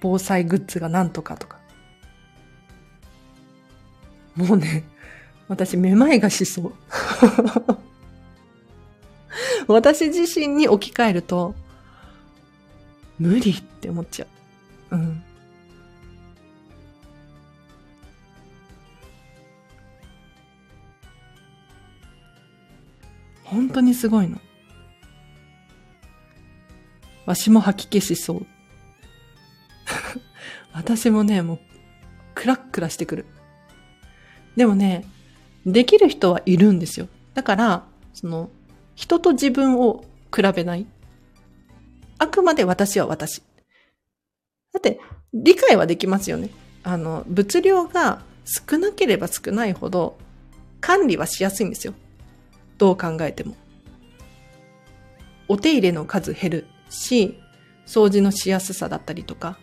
防災グッズが何とかとか。もうね、私めまいがしそう。<laughs> 私自身に置き換えると、無理って思っちゃう。うん。本当にすごいの。わしも吐き気しそう。<laughs> 私もね、もう、クラックラしてくる。でもね、できる人はいるんですよ。だから、その、人と自分を比べない。あくまで私は私。だって、理解はできますよね。あの、物量が少なければ少ないほど、管理はしやすいんですよ。どう考えても。お手入れの数減るし、掃除のしやすさだったりとか、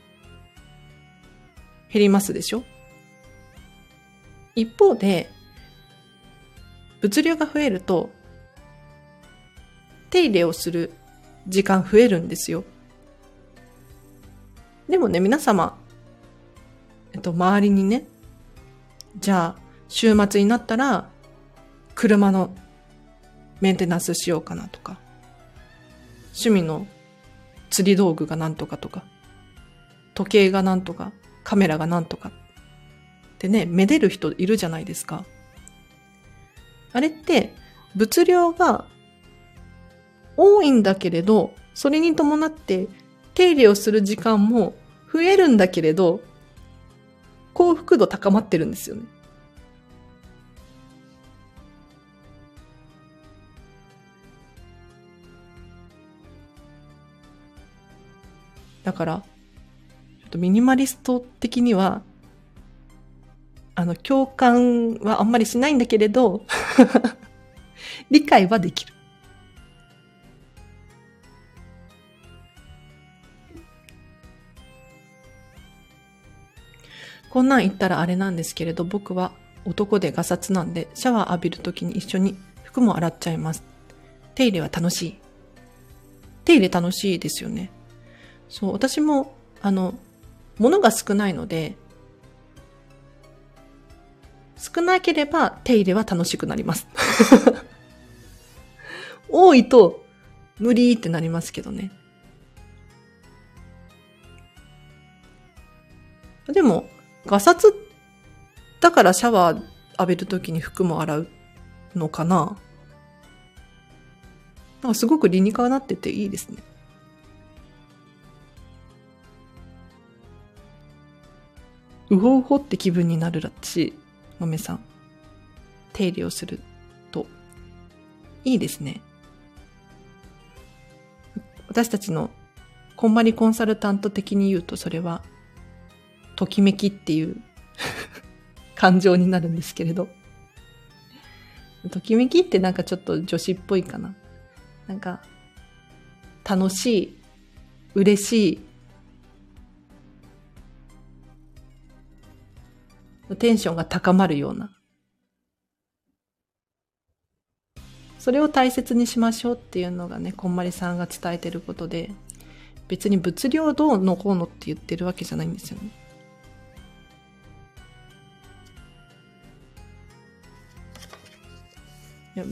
減りますでしょ一方で、物流が増えると、手入れをする時間増えるんですよ。でもね、皆様、えっと、周りにね、じゃあ、週末になったら、車のメンテナンスしようかなとか、趣味の釣り道具がなんとかとか、時計がなんとか、カメラがなんとかってね、めでる人いるじゃないですか。あれって、物量が多いんだけれど、それに伴って手入れをする時間も増えるんだけれど、幸福度高まってるんですよね。だから、ちょっとミニマリスト的には、あの、共感はあんまりしないんだけれど <laughs> 理解はできる。こんなん言ったらあれなんですけれど、僕は男でガサツなんで、シャワー浴びるときに一緒に服も洗っちゃいます。手入れは楽しい。手入れ楽しいですよね。そう、私も、あの、物が少ないので、少なければ手入れは楽しくなります。<laughs> 多いと無理ってなりますけどね。でも、ガサツだからシャワー浴びるときに服も洗うのかななんかすごく理にかなってていいですね。うほうほって気分になるらしい。豆さん。手入れをすると。いいですね。私たちのこんまりコンサルタント的に言うとそれは、ときめきっていう <laughs> 感情になるんですけれど。ときめきってなんかちょっと女子っぽいかな。なんか、楽しい、嬉しい、テンションが高まるような。それを大切にしましょうっていうのがね、こんまりさんが伝えてることで、別に物量どうのこうのって言ってるわけじゃないんですよね。いや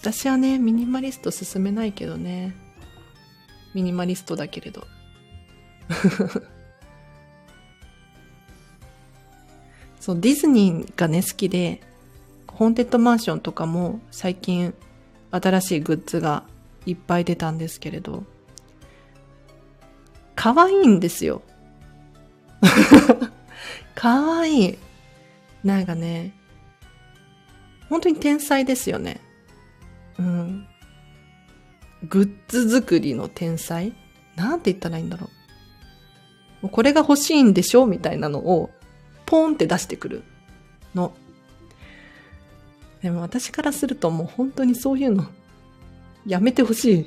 私はね、ミニマリスト進めないけどね。ミニマリストだけれど。そう、ディズニーがね、好きで、ホンテッドマンションとかも最近新しいグッズがいっぱい出たんですけれど、可愛いんですよ。<laughs> 可愛い。なんかね、本当に天才ですよね。うん。グッズ作りの天才？なんて言ったらいいんだろう。これが欲しいんでしょ？うみたいなのを、ポーンって出してくるの。でも私からするともう本当にそういうの、やめてほしい。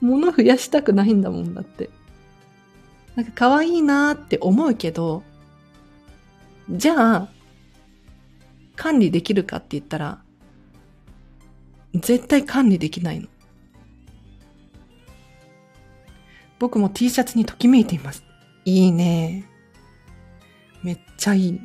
<laughs> 物増やしたくないんだもんだって。なんか可愛いなーって思うけど、じゃあ、管理できるかって言ったら、絶対管理できないの。僕も T シャツにときめいています。いいね。めっちゃいい。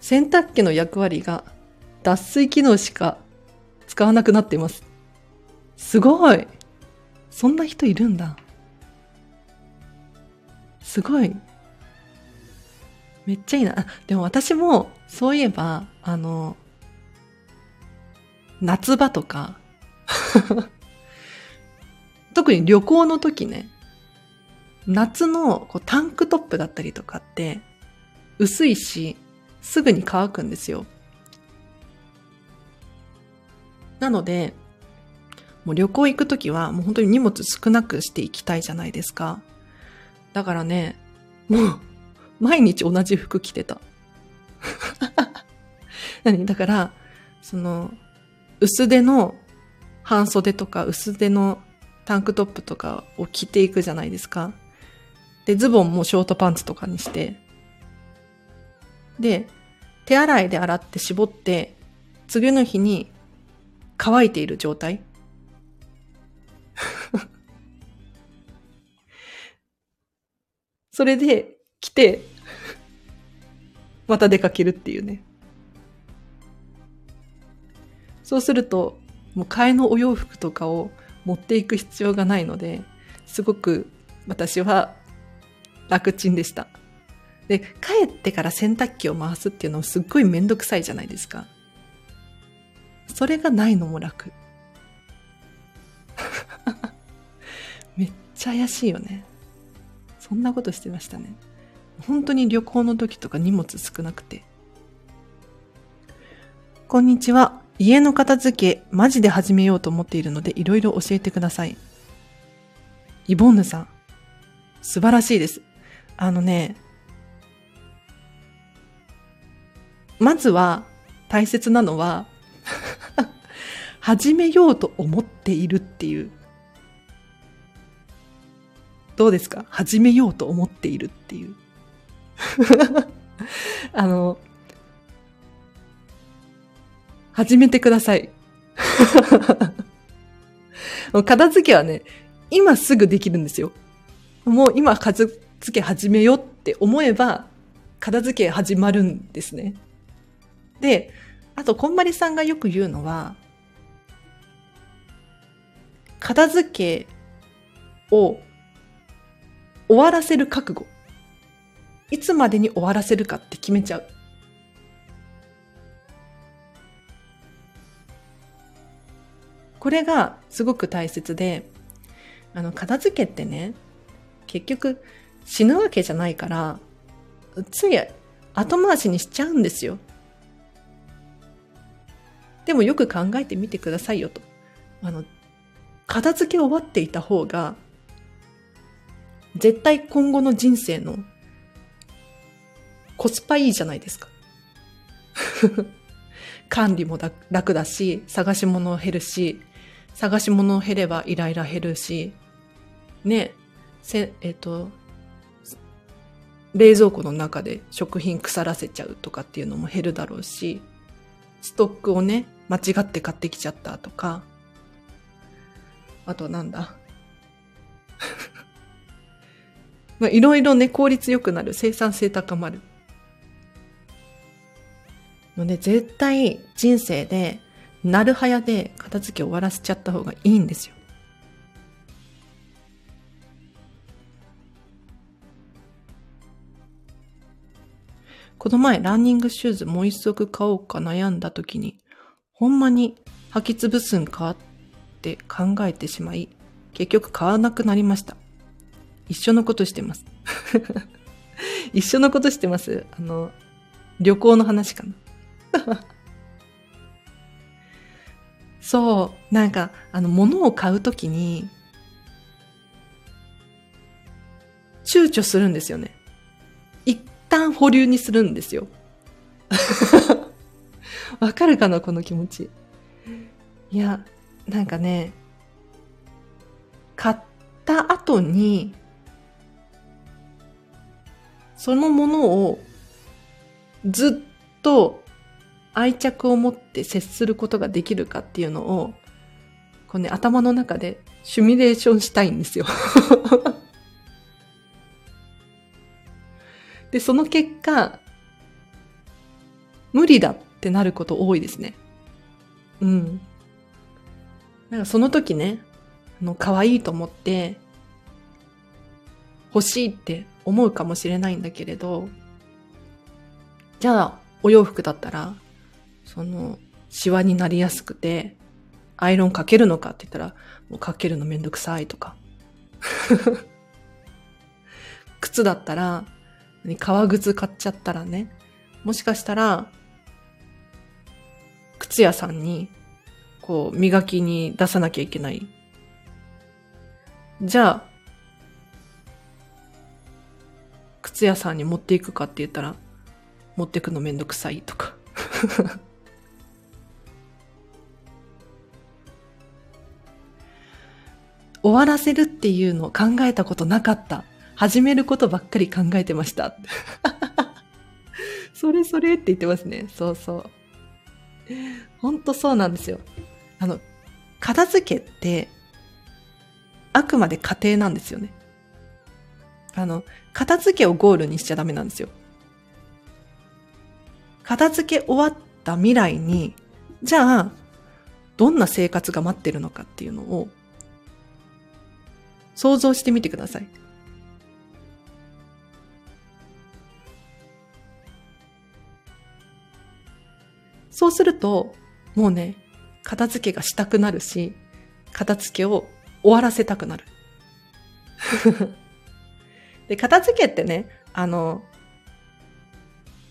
洗濯機の役割が脱水機能しか使わなくなっています。すごいそんな人いるんだ。すごい。めっちゃいいな。でも私も、そういえば、あの、夏場とか <laughs> 特に旅行の時ね、夏のこうタンクトップだったりとかって、薄いし、すぐに乾くんですよ。なので、もう旅行行くときはもう本当に荷物少なくしていきたいじゃないですか。だからね、もう毎日同じ服着てた。<laughs> 何？だから、その、薄手の半袖とか薄手のタンクトップとかを着ていくじゃないですか。で、ズボンもショートパンツとかにして。で、手洗いで洗って絞って、次の日に乾いている状態 <laughs> それで来て、また出かけるっていうね。そうすると、もう替えのお洋服とかを持っていく必要がないので、すごく私は楽ちんでした。で、帰ってから洗濯機を回すっていうのもすっごいめんどくさいじゃないですか。それがないのも楽。<laughs> めっちゃ怪しいよね。そんなことしてましたね。本当に旅行の時とか荷物少なくて。こんにちは。家の片付け、マジで始めようと思っているので、いろいろ教えてください。イボンヌさん。素晴らしいです。あのね、まずは大切なのは <laughs> 始めようと思っているっていう。どうですか？始めようと思っているっていう。<laughs> あの、始めてください。<laughs> 片付けはね、今すぐできるんですよ。もう今片付け始めようって思えば、片付け始まるんですね。で、あと、こんまりさんがよく言うのは、片付けを終わらせる覚悟。いつまでに終わらせるかって決めちゃう。これがすごく大切で、あの、片付けってね、結局死ぬわけじゃないから、つい後回しにしちゃうんですよ。でもよく考えてみてくださいよと。あの、片付け終わっていた方が、絶対今後の人生のコスパいいじゃないですか。<laughs> 管理も楽だし、探し物減るし、探し物減ればイライラ減るし、ね、せ、えっ、ー、と、冷蔵庫の中で食品腐らせちゃうとかっていうのも減るだろうし、ストックをね、間違って買ってきちゃったとか、あとなんだ。<laughs> まあ、いろいろね、効率良くなる。生産性高まる。ので、絶対人生でなるはやで片付け終わらせちゃった方がいいんですよ。この前ランニングシューズもう一足買おうか悩んだ時に、ほんまに履き潰すんかって考えてしまい、結局買わなくなりました。一緒のことしてます。<laughs> 一緒のことしてますあの、旅行の話かな。<laughs> そう、なんか、あの、物を買うときに、躊躇するんですよね。一旦保留にするんですよ。<laughs> わかるかなこの気持ち。いや、なんかね、買った後に、そのものをずっと愛着を持って接することができるかっていうのを、こうね、頭の中でシミュレーションしたいんですよ <laughs> で、その結果、無理だってなること多いですね。うん。なんかその時ね、あの、可愛いと思って、欲しいって思うかもしれないんだけれど、じゃあ、お洋服だったら、その、シワになりやすくて、アイロンかけるのかって言ったら、もうかけるのめんどくさいとか。<laughs> 靴だったら、革靴買っちゃったらね、もしかしたら、靴屋さんに、こう、磨きに出さなきゃいけない。じゃあ、靴屋さんに持っていくかって言ったら、持ってくのめんどくさいとか。<laughs> 終わらせるっていうのを考えたことなかった。始めることばっかり考えてました。<laughs> それそれって言ってますね。そうそう。ほんとそうなんですよ。あの、片付けって、あくまで過程なんですよね。あの、片付けをゴールにしちゃダメなんですよ。片付け終わった未来に、じゃあ、どんな生活が待ってるのかっていうのを、想像してみてください。そうすると、もうね、片付けがしたくなるし、片付けを終わらせたくなる。<laughs> で、片付けってね、あの、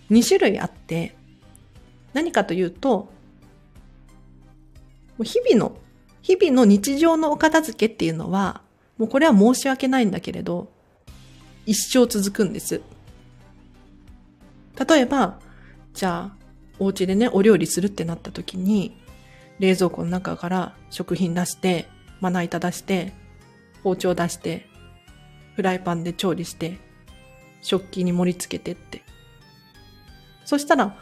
2種類あって、何かというと、日々の、日々の日常のお片付けっていうのは、もうこれは申し訳ないんだけれど、一生続くんです。例えば、じゃあ、お家でね、お料理するってなった時に、冷蔵庫の中から食品出して、まな板出して、包丁出して、フライパンで調理して、食器に盛り付けてって。そしたら、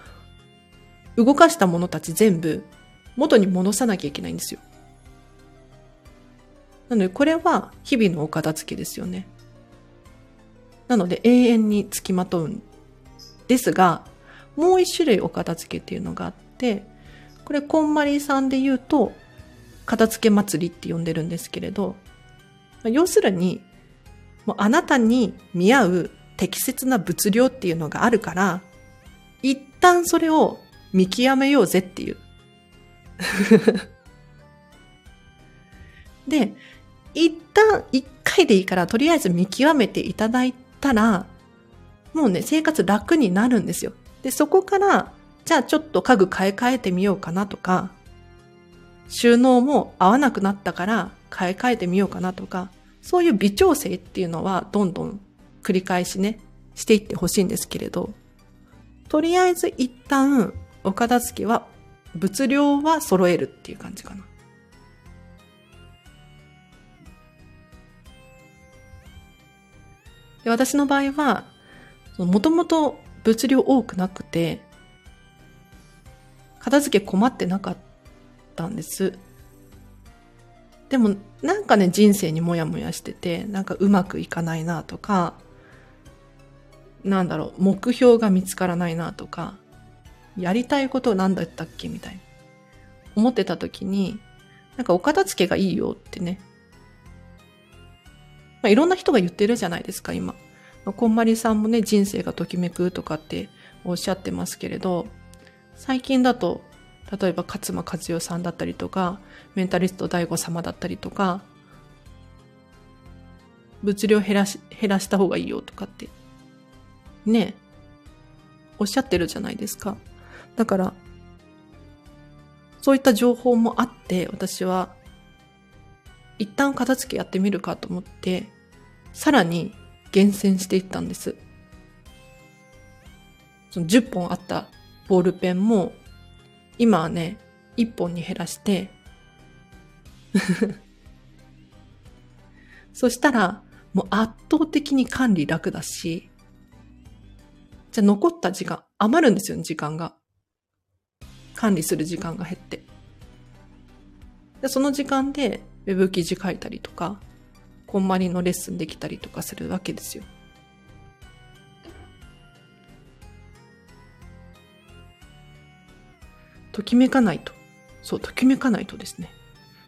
動かしたものたち全部元に戻さなきゃいけないんですよ。なので、これは日々のお片付けですよね。なので、永遠につきまとうんですが、もう一種類お片付けっていうのがあって、これ、こんまりさんで言うと、片付け祭りって呼んでるんですけれど、要するに、もうあなたに見合う適切な物量っていうのがあるから、一旦それを見極めようぜっていう。<laughs> で、一旦一回でいいからとりあえず見極めていただいたら、もうね、生活楽になるんですよ。で、そこから、じゃあちょっと家具買い替えてみようかなとか、収納も合わなくなったから買い替えてみようかなとか、そういう微調整っていうのはどんどん繰り返しね、していってほしいんですけれど、とりあえず一旦お片付けは物量は揃えるっていう感じかな。で私の場合は、もともと物量多くなくて、片付け困ってなかったんです。でも、なんかね、人生にもやもやしてて、なんかうまくいかないなとか、なんだろう、目標が見つからないなとか、やりたいことなんだったっけみたいな。思ってた時に、なんかお片付けがいいよってね。まあ、いろんな人が言ってるじゃないですか、今。こんまりさんもね、人生がときめくとかっておっしゃってますけれど、最近だと、例えば勝間和代さんだったりとか、メンタリスト大悟様だったりとか、物量減らし、減らした方がいいよとかって、ね、おっしゃってるじゃないですか。だから、そういった情報もあって、私は、一旦片付けやってみるかと思って、さらに厳選していったんです。その10本あったボールペンも、今はね、1本に減らして <laughs> そしたら、もう圧倒的に管理楽だし、じゃあ残った時間、余るんですよね、時間が。管理する時間が減って。でその時間で、ウェブ記事書いたりとか、こんまりのレッスンできたりとかするわけですよ。ときめかないと。そう、ときめかないとですね。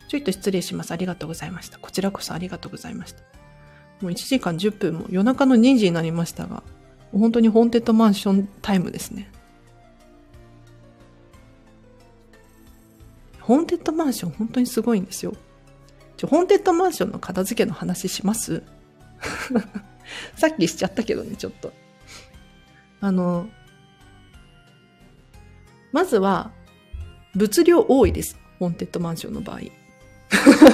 ちょいと失礼します。ありがとうございました。こちらこそありがとうございました。もう1時間10分も夜中の2時になりましたが、本当にホーンテッドマンションタイムですね。ホーンテッドマンション本当にすごいんですよ。ちょ、ホーンテッドマンションの片付けの話します？<laughs> さっきしちゃったけどね、ちょっと。あの、まずは、物量多いです。ホーンテッドマンションの場合。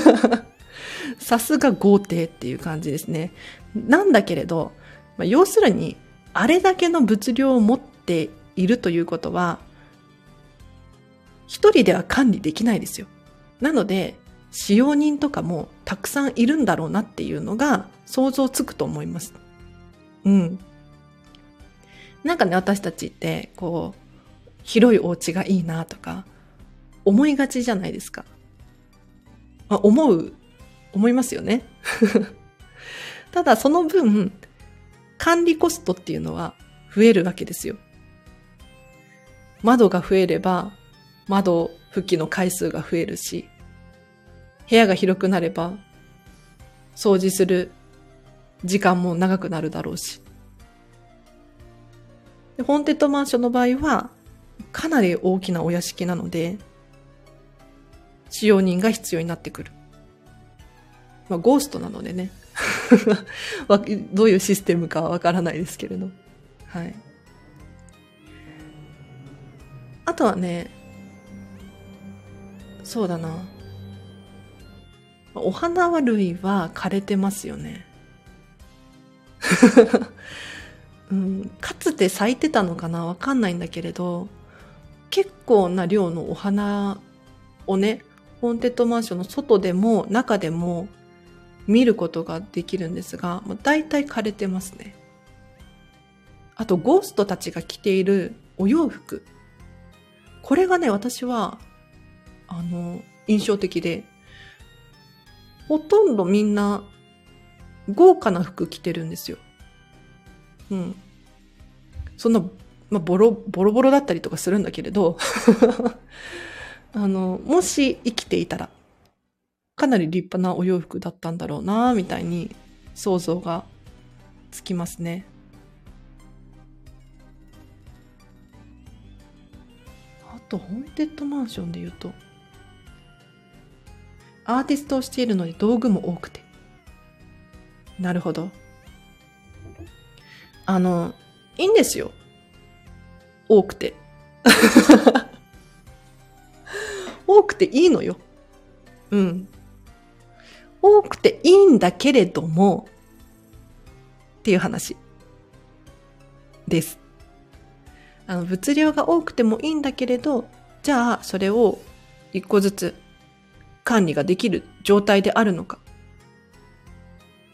<laughs> さすが豪邸っていう感じですね。なんだけれど、まあ、要するに、あれだけの物量を持っているということは、一人では管理できないですよ。なので、使用人とかもたくさんいるんだろうなっていうのが想像つくと思います。うん。なんかね、私たちって、こう、広いお家がいいなとか、思いがちじゃないですか。まあ、思う思いますよね。<laughs> ただその分、管理コストっていうのは増えるわけですよ。窓が増えれば、窓拭きの回数が増えるし、部屋が広くなれば、掃除する時間も長くなるだろうし。でホンテッドマンションの場合は、かなり大きなお屋敷なので、使用人が必要になってくる。まあ、ゴーストなのでね <laughs> どういうシステムかはわからないですけれど。はい。あとはね、そうだな。お花は類は枯れてますよね。<laughs> うん、かつて咲いてたのかな？わかんないんだけれど、結構な量のお花をね、ホーンテッドマンションの外でも中でも見ることができるんですが、もう大体枯れてますね。あと、ゴーストたちが着ているお洋服。これがね、私は、あの、印象的で、ほとんどみんな、豪華な服着てるんですよ。うん。そんな、まあ、ボロ、ボロボロだったりとかするんだけれど、<laughs> あの、もし生きていたら、かなり立派なお洋服だったんだろうなみたいに想像がつきますね。あと、ホーンテッドマンションで言うと、アーティストをしているので道具も多くて。なるほど。あの、いいんですよ。多くて。<laughs> 多くていいのよ。うん。多くていいんだけれども、っていう話です。あの、物量が多くてもいいんだけれど、じゃあ、それを一個ずつ管理ができる状態であるのか。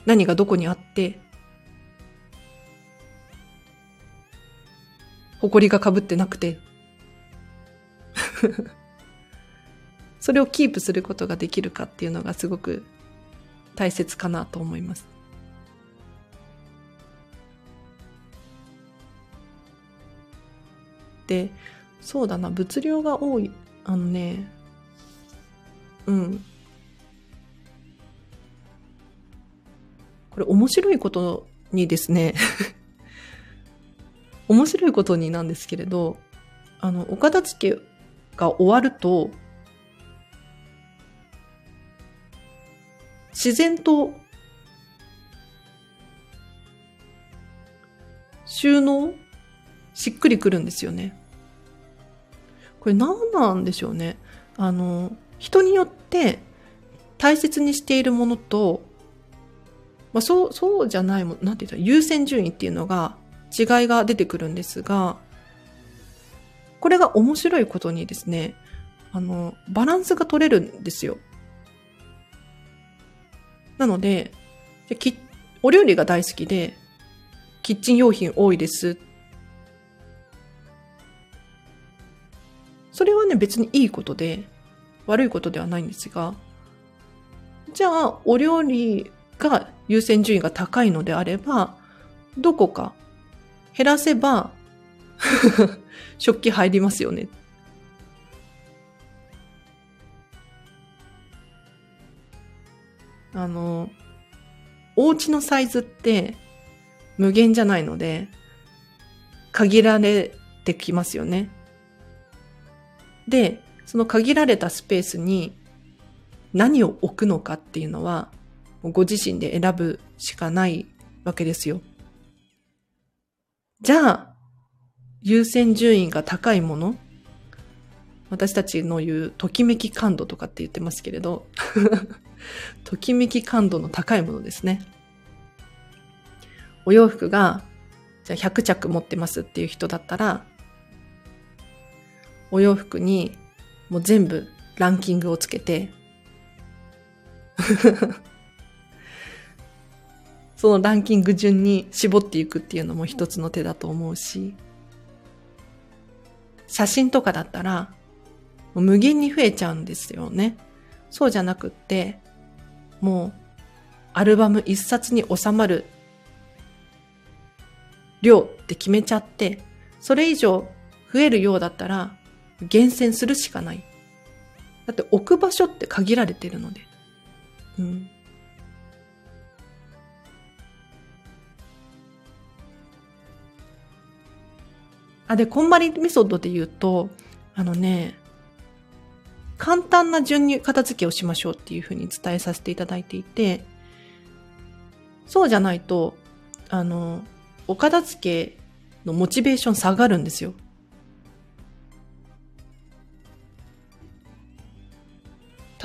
何がどこにあって、埃が被ってなくて <laughs> それをキープすることができるかっていうのがすごく大切かなと思います。で、そうだな、物量が多い。あのね、うん。これ面白いことにですね、<laughs> 面白いことになんですけれど、あの、お片付けが終わると、自然と収納しっくりくるんですよね。これ何なんでしょうね。あの、人によって大切にしているものと、まあ、そう、そうじゃないも、なんて言った優先順位っていうのが違いが出てくるんですが、これが面白いことにですね、あの、バランスが取れるんですよ。なので、お料理が大好きで、キッチン用品多いです。それはね、別にいいことで、悪いことではないんですが、じゃあ、お料理が優先順位が高いのであれば、どこか減らせば、<laughs> 食器入りますよね。あの、お家のサイズって無限じゃないので、限られてきますよね。で、その限られたスペースに何を置くのかっていうのは、ご自身で選ぶしかないわけですよ。じゃあ、優先順位が高いもの私たちの言う、ときめき感度とかって言ってますけれど、<laughs> ときめき感度の高いものですね。お洋服が、じゃあ100着持ってますっていう人だったら、お洋服にもう全部ランキングをつけて、<laughs> そのランキング順に絞っていくっていうのも一つの手だと思うし、写真とかだったら、無限に増えちゃうんですよね。そうじゃなくって、もう、アルバム一冊に収まる量って決めちゃって、それ以上増えるようだったら、厳選するしかない。だって置く場所って限られてるので。うん。あ、で、こんまりメソッドで言うと、あのね、簡単な順に片付けをしましょうっていうふうに伝えさせていただいていて、そうじゃないと、あの、お片付けのモチベーション下がるんですよ。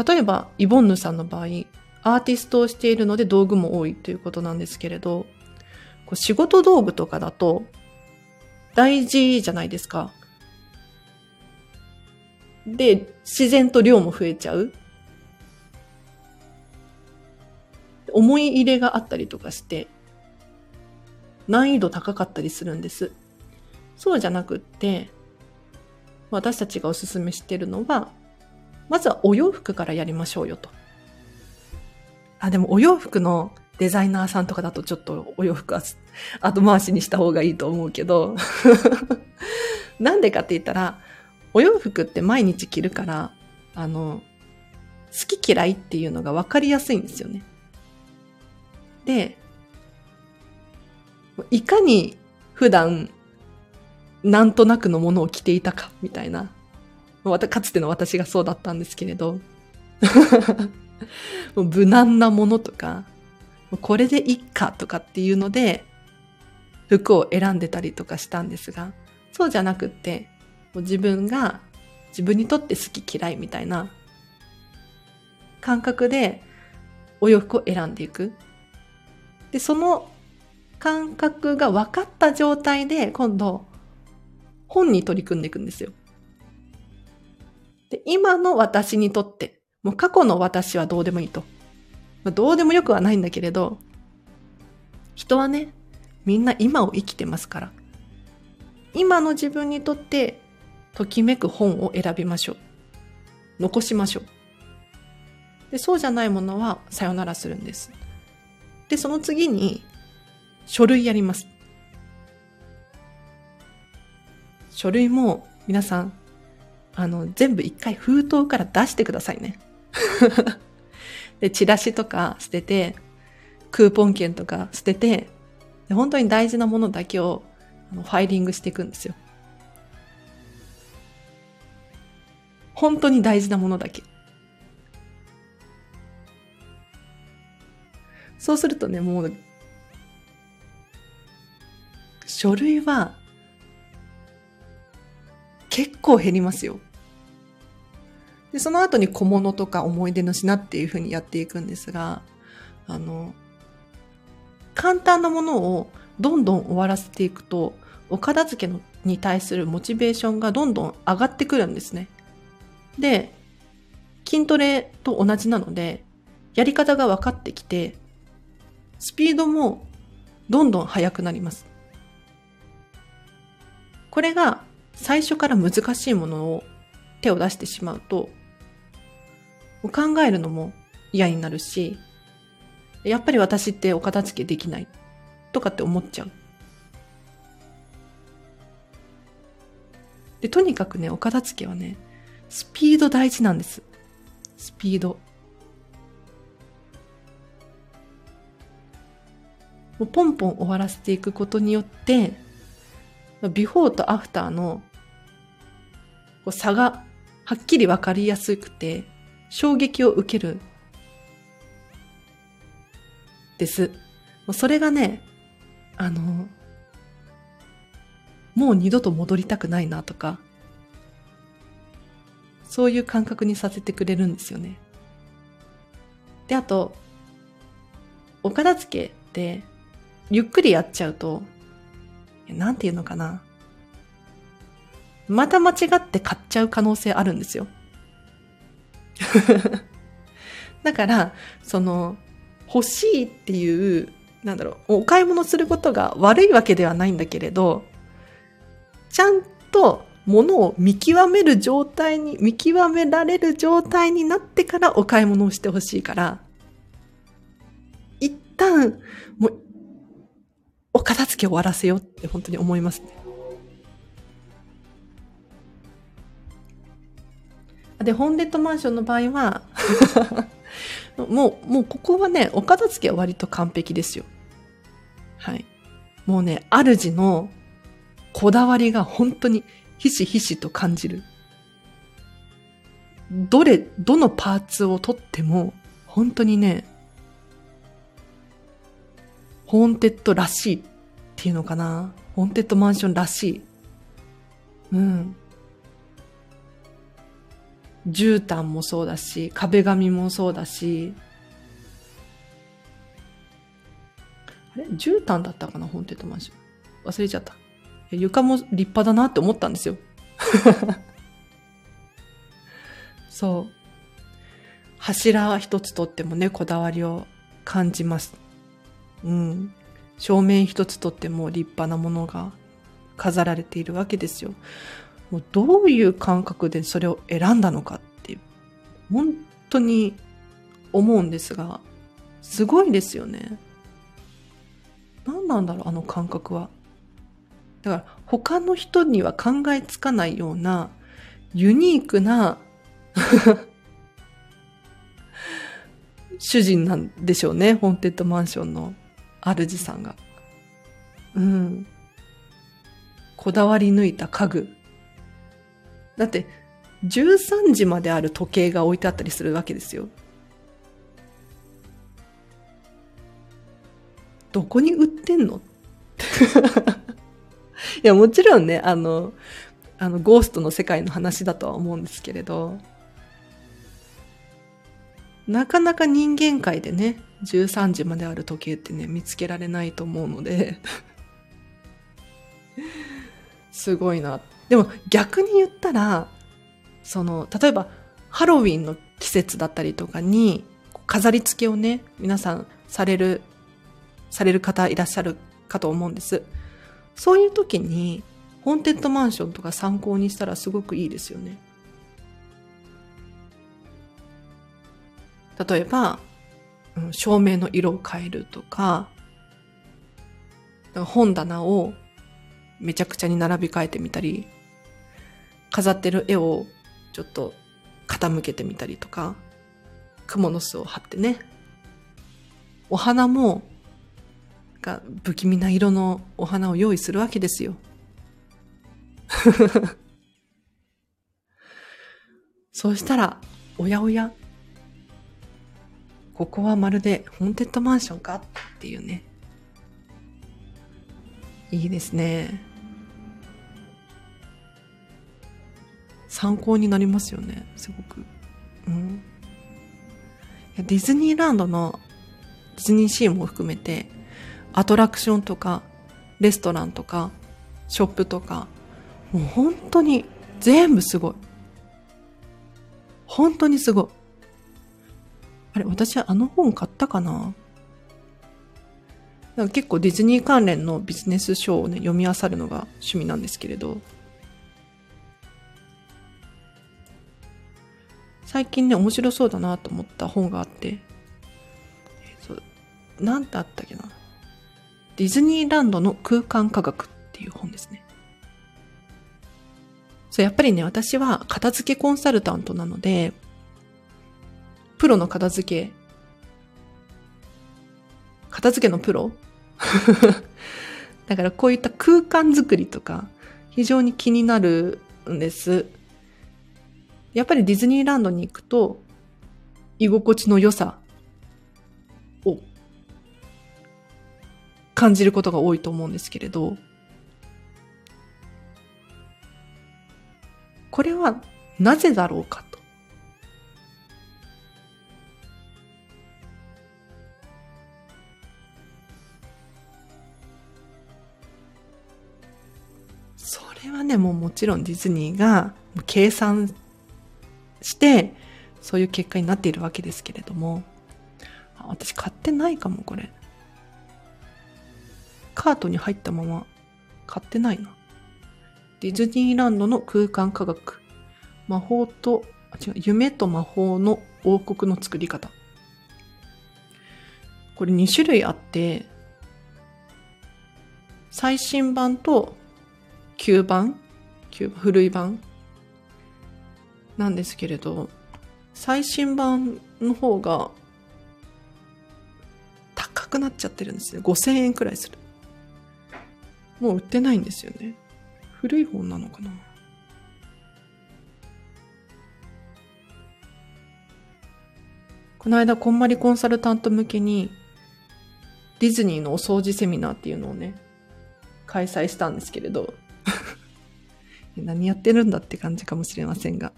例えば、イボンヌさんの場合、アーティストをしているので道具も多いということなんですけれど、こう仕事道具とかだと大事じゃないですか。で、自然と量も増えちゃう。思い入れがあったりとかして、難易度高かったりするんです。そうじゃなくって、私たちがおすすめしてるのは、まずはお洋服からやりましょうよと。あ、でもお洋服のデザイナーさんとかだとちょっとお洋服は後回しにした方がいいと思うけど、<laughs> なんでかって言ったら、お洋服って毎日着るから、あの、好き嫌いっていうのが分かりやすいんですよね。で、いかに普段、なんとなくのものを着ていたか、みたいな。またかつての私がそうだったんですけれど、<laughs> もう無難なものとか、これでいっかとかっていうので、服を選んでたりとかしたんですが、そうじゃなくって、もう自分が自分にとって好き嫌いみたいな感覚でお洋服を選んでいく。で、その感覚が分かった状態で今度本に取り組んでいくんですよ。で、今の私にとって、もう過去の私はどうでもいいと。まあ、どうでもよくはないんだけれど、人はね、みんな今を生きてますから。今の自分にとって、ときめく本を選びましょう。残しましょう。で、そうじゃないものはさよならするんです。で、その次に、書類やります。書類も皆さん、あの、全部一回封筒から出してくださいね。<laughs> で、チラシとか捨てて、クーポン券とか捨てて、で本当に大事なものだけをあのファイリングしていくんですよ。本当に大事なものだけ。そうするとね、もう、書類は結構減りますよ。で、その後に小物とか思い出の品っていう風にやっていくんですが、あの、簡単なものをどんどん終わらせていくと、お片付けのに対するモチベーションがどんどん上がってくるんですね。で、筋トレと同じなので、やり方が分かってきて、スピードもどんどん速くなります。これが最初から難しいものを手を出してしまうと、考えるのも嫌になるし、やっぱり私ってお片付けできないとかって思っちゃう。で、とにかくね、お片付けはね、スピード大事なんです。スピード。もうポンポン終わらせていくことによって、ビフォーとアフターの差がはっきりわかりやすくて、衝撃を受ける。です。それがね、あの、もう二度と戻りたくないなとか、そういう感覚にさせてくれるんですよね。で、あと、お片付けって、ゆっくりやっちゃうと、なんていうのかな。また間違って買っちゃう可能性あるんですよ。<laughs> だから、その、欲しいっていう、なんだろう、お買い物することが悪いわけではないんだけれど、ちゃんと物を見極める状態に、見極められる状態になってからお買い物をしてほしいから、一旦、もう、お片付け終わらせようって本当に思いますね。で、ホンデッドマンションの場合は <laughs> もう、もうここはね、お片付けは割と完璧ですよ。はい。もうね、主のこだわりが本当にひしひしと感じる。どれ、どのパーツを取っても、本当にね、ホーンテッドらしいっていうのかな。ホーンテッドマンションらしい。うん。絨毯もそうだし、壁紙もそうだし、あれ？絨毯だったかな？ホーンテッドマンション。忘れちゃった。床も立派だなって思ったんですよ。<laughs> そう。柱一つとってもね、こだわりを感じます。うん。正面一つとっても立派なものが飾られているわけですよ。もうどういう感覚でそれを選んだのかって本当に思うんですが、すごいですよね。何なんだろう、あの感覚は。だから他の人には考えつかないようなユニークな <laughs> 主人なんでしょうね、ホーンテッドマンションの主さんが。うん。こだわり抜いた家具。だって、13時まである時計が置いてあったりするわけですよ。どこに売ってんの？<laughs> いや、もちろんね、あの、あの、ゴーストの世界の話だとは思うんですけれど、なかなか人間界でね、13時まである時計ってね、見つけられないと思うので <laughs> すごいなって。でも逆に言ったら、その、例えばハロウィンの季節だったりとかに、飾り付けをね、皆さんされる、される方いらっしゃるかと思うんです。そういう時に、ホーンテッドマンションとか参考にしたらすごくいいですよね。例えば、照明の色を変えると、か本棚をめちゃくちゃに並び替えてみたり、飾ってる絵をちょっと傾けてみたりとか、蜘蛛の巣を張ってね。お花も、が不気味な色のお花を用意するわけですよ。<laughs> そうしたら、おやおや、ここはまるでホーンテッドマンションかっていうね。いいですね。参考になりますよね、すごく。うん。ディズニーランドのディズニーシーも含めて、アトラクションとか、レストランとか、ショップとか、もう本当に全部すごい。本当にすごい。あれ、私はあの本買ったかな？なんか結構ディズニー関連のビジネス書をね、読み漁るのが趣味なんですけれど、最近ね、面白そうだなと思った本があって、えっ、と、なんてあったっけな。ディズニーランドの空間科学っていう本ですね。そう、やっぱりね、私は片付けコンサルタントなので、プロの片付け、片付けのプロ？<laughs> だからこういった空間づくりとか、非常に気になるんです。やっぱりディズニーランドに行くと、居心地の良さを感じることが多いと思うんですけれど、これはなぜだろうかと。それはね、もうもちろんディズニーが計算して、そういう結果になっているわけですけれども、私買ってないかも、これ。カートに入ったまま買ってないな。ディズニーランドの空間科学。魔法と、あ、違う、夢と魔法の王国の作り方。これ2種類あって、最新版と旧版旧古い版なんですけれど、最新版の方が高くなっちゃってるんですね。5000円くらいする。もう売ってないんですよね。古い本なのかなこの間、こんまりコンサルタント向けに、ディズニーのお掃除セミナーっていうのをね、開催したんですけれど、<laughs> 何やってるんだって感じかもしれませんが。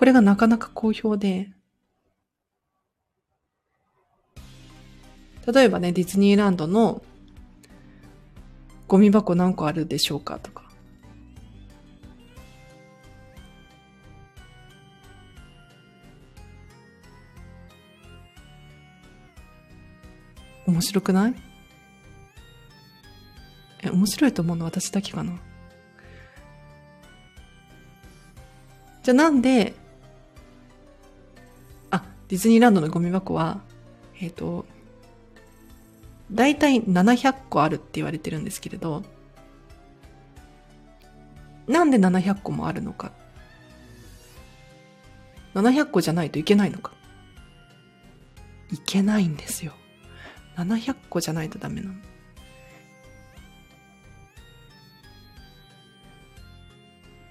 これがなかなか好評で、例えばね、ディズニーランドのゴミ箱何個あるでしょうかとか。面白くない？え、面白いと思うの私だけかな。じゃあなんでディズニーランドのゴミ箱は、えっ、ー、と、大体700個あるって言われてるんですけれど、なんで700個もあるのか。700個じゃないといけないのか。いけないんですよ。700個じゃないとダメなの。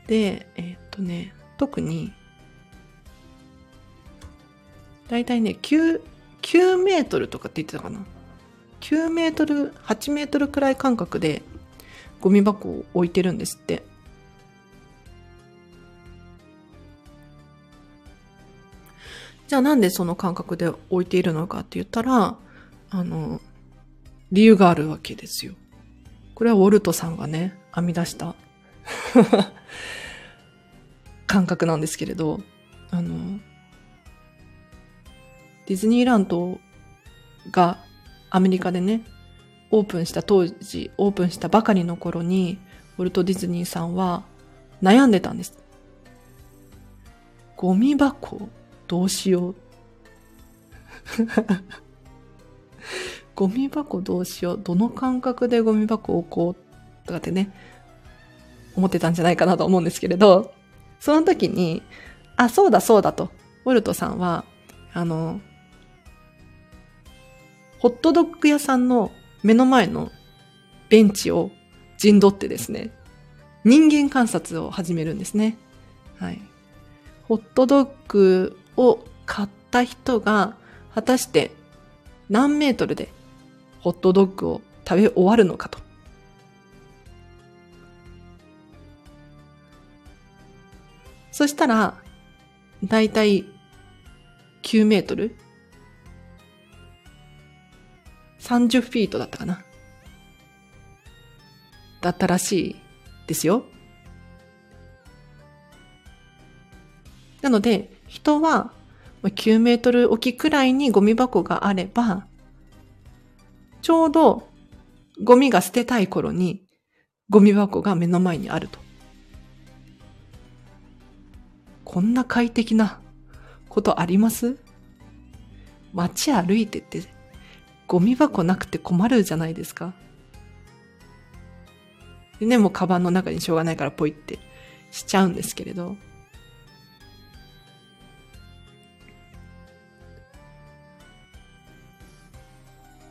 で、えー、っとね、特に大体ね、9、9メートルとかって言ってたかな。9メートル、8メートルくらい間隔でゴミ箱を置いてるんですって。じゃあなんでその間隔で置いているのかって言ったら、あの、理由があるわけですよ。これはウォルトさんがね、編み出した <laughs> 感覚なんですけれど、あの、ディズニーランドがアメリカでね、オープンした当時、オープンしたばかりの頃に、ウォルト・ディズニーさんは悩んでたんです。ゴミ箱？どうしよう。<laughs> ゴミ箱？どうしよう。どの感覚でゴミ箱を置こう？とかってね、思ってたんじゃないかなと思うんですけれど、その時に、あ、そうだそうだと。ウォルトさんは、あの、ホットドッグ屋さんの目の前のベンチを陣取ってですね、人間観察を始めるんですね。はい。ホットドッグを買った人が、果たして何メートルでホットドッグを食べ終わるのかと。そしたら、だいたい9メートル ?30 フィートだったかなだったらしいですよ。なので、人は9メートル置きくらいにゴミ箱があれば、ちょうどゴミが捨てたい頃にゴミ箱が目の前にあると。こんな快適なことあります？街歩いててゴミ箱なくて困るじゃないですか。でね、もうカバンの中にしょうがないからポイってしちゃうんですけれど。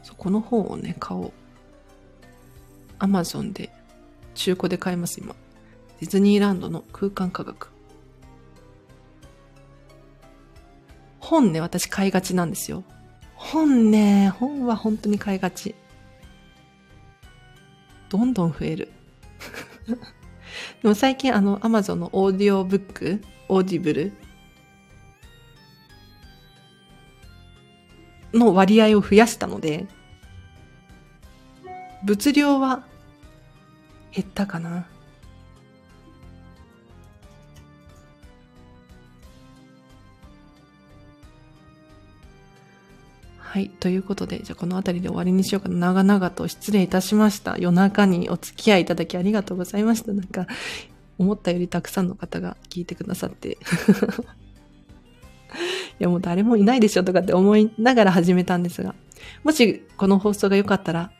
そこの本をね、買おう。アマゾンで中古で買います、今。ディズニーランドの空間科学。本ね、私買いがちなんですよ。本ね、本は本当に買いがち。どんどん増える。<laughs> でも最近あの、アマゾンのオーディオブック、オーディブルの割合を増やしたので、物量は減ったかな。はい。ということで、じゃあこの辺りで終わりにしようかな。長々と失礼いたしました。夜中にお付き合いいただきありがとうございました。なんか、思ったよりたくさんの方が聞いてくださって。<laughs> いや、もう誰もいないでしょとかって思いながら始めたんですが、もしこの放送が良かったら、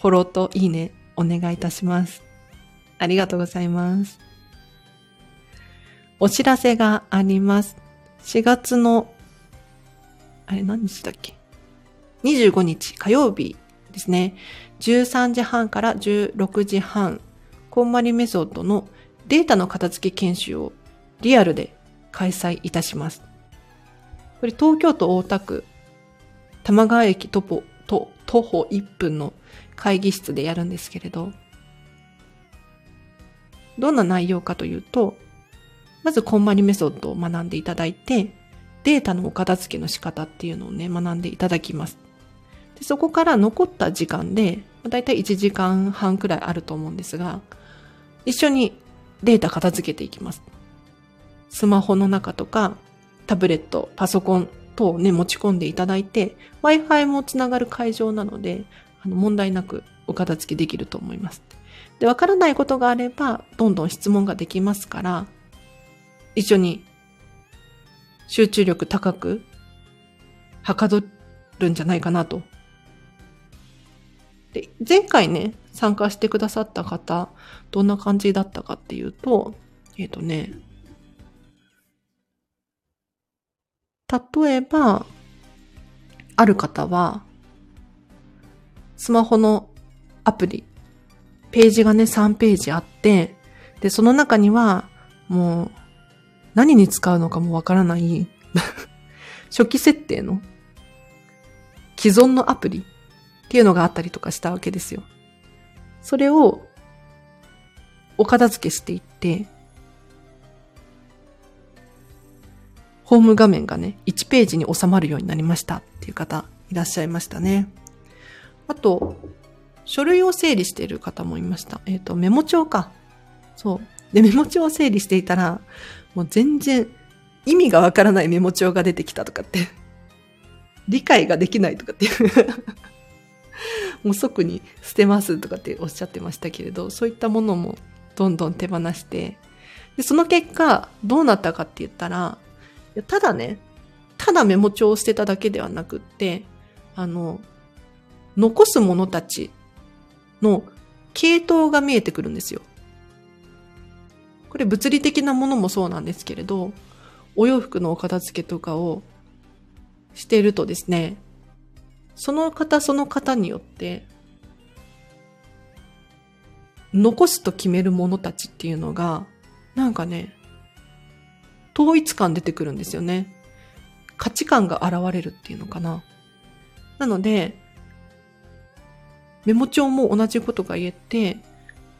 フォローといいねお願いいたします。ありがとうございます。お知らせがあります。4月の、あれ何日だっけ？?25 日火曜日ですね。13時半から16時半、こんまりメソッドのデータの片付け研修をリアルで開催いたします。これ東京都大田区玉川駅徒歩と徒歩1分の会議室でやるんですけれど、どんな内容かというと、まずコンマリメソッドを学んでいただいて、データのお片付けの仕方っていうのをね、学んでいただきます。でそこから残った時間で、だいたい1時間半くらいあると思うんですが、一緒にデータ片付けていきます。スマホの中とか、タブレット、パソコン等をね、持ち込んでいただいて、Wi-Fi もつながる会場なので、あの問題なくお片付けできると思います。で、わからないことがあれば、どんどん質問ができますから、一緒に集中力高く、はかどるんじゃないかなと。で、前回ね、参加してくださった方、どんな感じだったかっていうと、えっ、ー、とね、例えば、ある方は、スマホのアプリ、ページがね、3ページあって、で、その中には、もう、何に使うのかもわからない <laughs> 初期設定の既存のアプリっていうのがあったりとかしたわけですよ。それをお片付けしていって、ホーム画面がね、1ページに収まるようになりましたっていう方いらっしゃいましたね。あと、書類を整理している方もいました。えっ、ー、と、メモ帳か。そう。で、メモ帳を整理していたら、もう全然意味がわからないメモ帳が出てきたとかって、理解ができないとかっていうもう即に捨てますとかっておっしゃってましたけれど、そういったものもどんどん手放して、でその結果、どうなったかって言ったら、ただね、ただメモ帳を捨てただけではなくって、あの、残すものたちの系統が見えてくるんですよ。これ物理的なものもそうなんですけれど、お洋服のお片付けとかをしているとですね、その方その方によって、残すと決めるものたちっていうのが、なんかね、統一感出てくるんですよね。価値観が現れるっていうのかな。なので、メモ帳も同じことが言えて、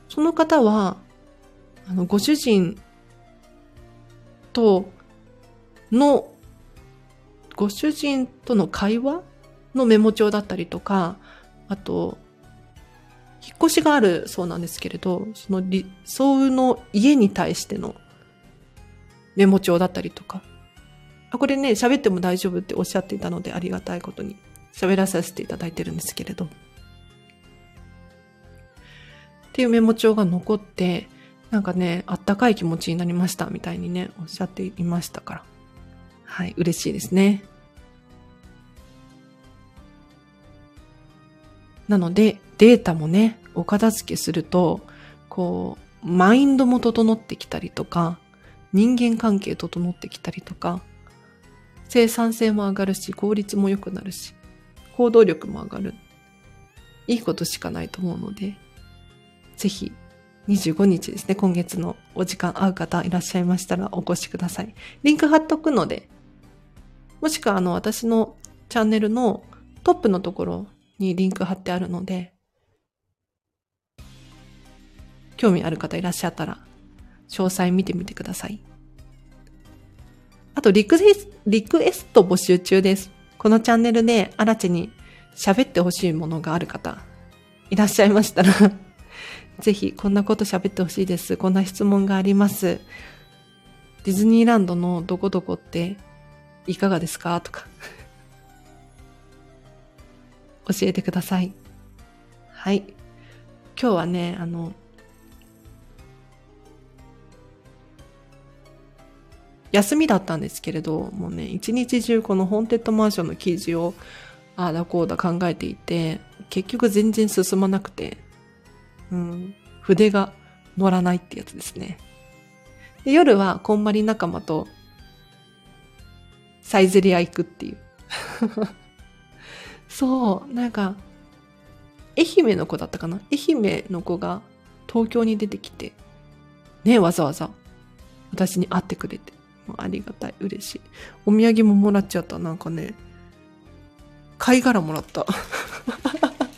その方は、あの、ご主人との、ご主人との会話のメモ帳だったりとか、あと、引っ越しがあるそうなんですけれど、その理想の家に対してのメモ帳だったりとか。あ、これね、喋っても大丈夫っておっしゃっていたのでありがたいことに喋らさせていただいてるんですけれど。っていうメモ帳が残って、なんかね、あったかい気持ちになりましたみたいにね、おっしゃっていましたから。はい、嬉しいですね。なので、データもね、お片付けすると、こう、マインドも整ってきたりとか、人間関係整ってきたりとか、生産性も上がるし、効率も良くなるし、行動力も上がる。いいことしかないと思うので、ぜひ25日ですね、今月のお時間合う方いらっしゃいましたらお越しください。リンク貼っとくので、もしくはあの私のチャンネルのトップのところにリンク貼ってあるので、興味ある方いらっしゃったら、詳細見てみてください。あとリクエス、リクエスト募集中です。このチャンネルで新地に喋ってほしいものがある方、いらっしゃいましたら <laughs> ぜひこんなこと喋ってほしいです。こんな質問があります。ディズニーランドのどこどこっていかがですか？とか教えてください。はい。今日はね、あの、休みだったんですけれど、もうね、一日中このホーンテッドマンションの記事をああだこうだ考えていて、結局全然進まなくて、うん、筆が乗らないってやつですね。で夜はこんまり仲間とサイゼリア行くっていう。そう、なんか、愛媛の子だったかな？愛媛の子が東京に出てきて、ねわざわざ私に会ってくれて。ありがたい、嬉しい。お土産ももらっちゃった。なんかね、貝殻もらった。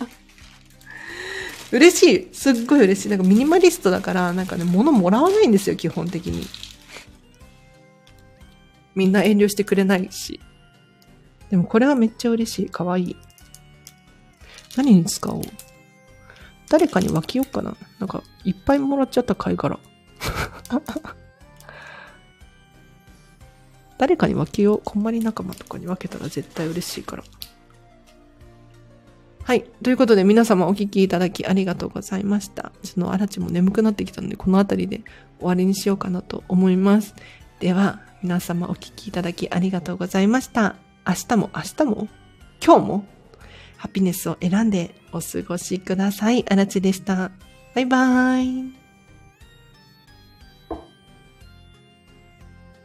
<laughs> 嬉しい。すっごい嬉しい。なんかミニマリストだから、なんかね、物もらわないんですよ、基本的に。みんな遠慮してくれないし。でもこれはめっちゃ嬉しい。かわいい。何に使おう？誰かに分けようかな。なんか、いっぱいもらっちゃった貝殻。<laughs> 誰かに分けよう。こんまり仲間とかに分けたら絶対嬉しいから。はい。ということで皆様お聞きいただきありがとうございました。そのあらちも眠くなってきたので、この辺りで終わりにしようかなと思います。では、皆様お聞きいただきありがとうございました。明日も明日も？今日も？ハピネスを選んでお過ごしください。あらちでした。バイバーイ。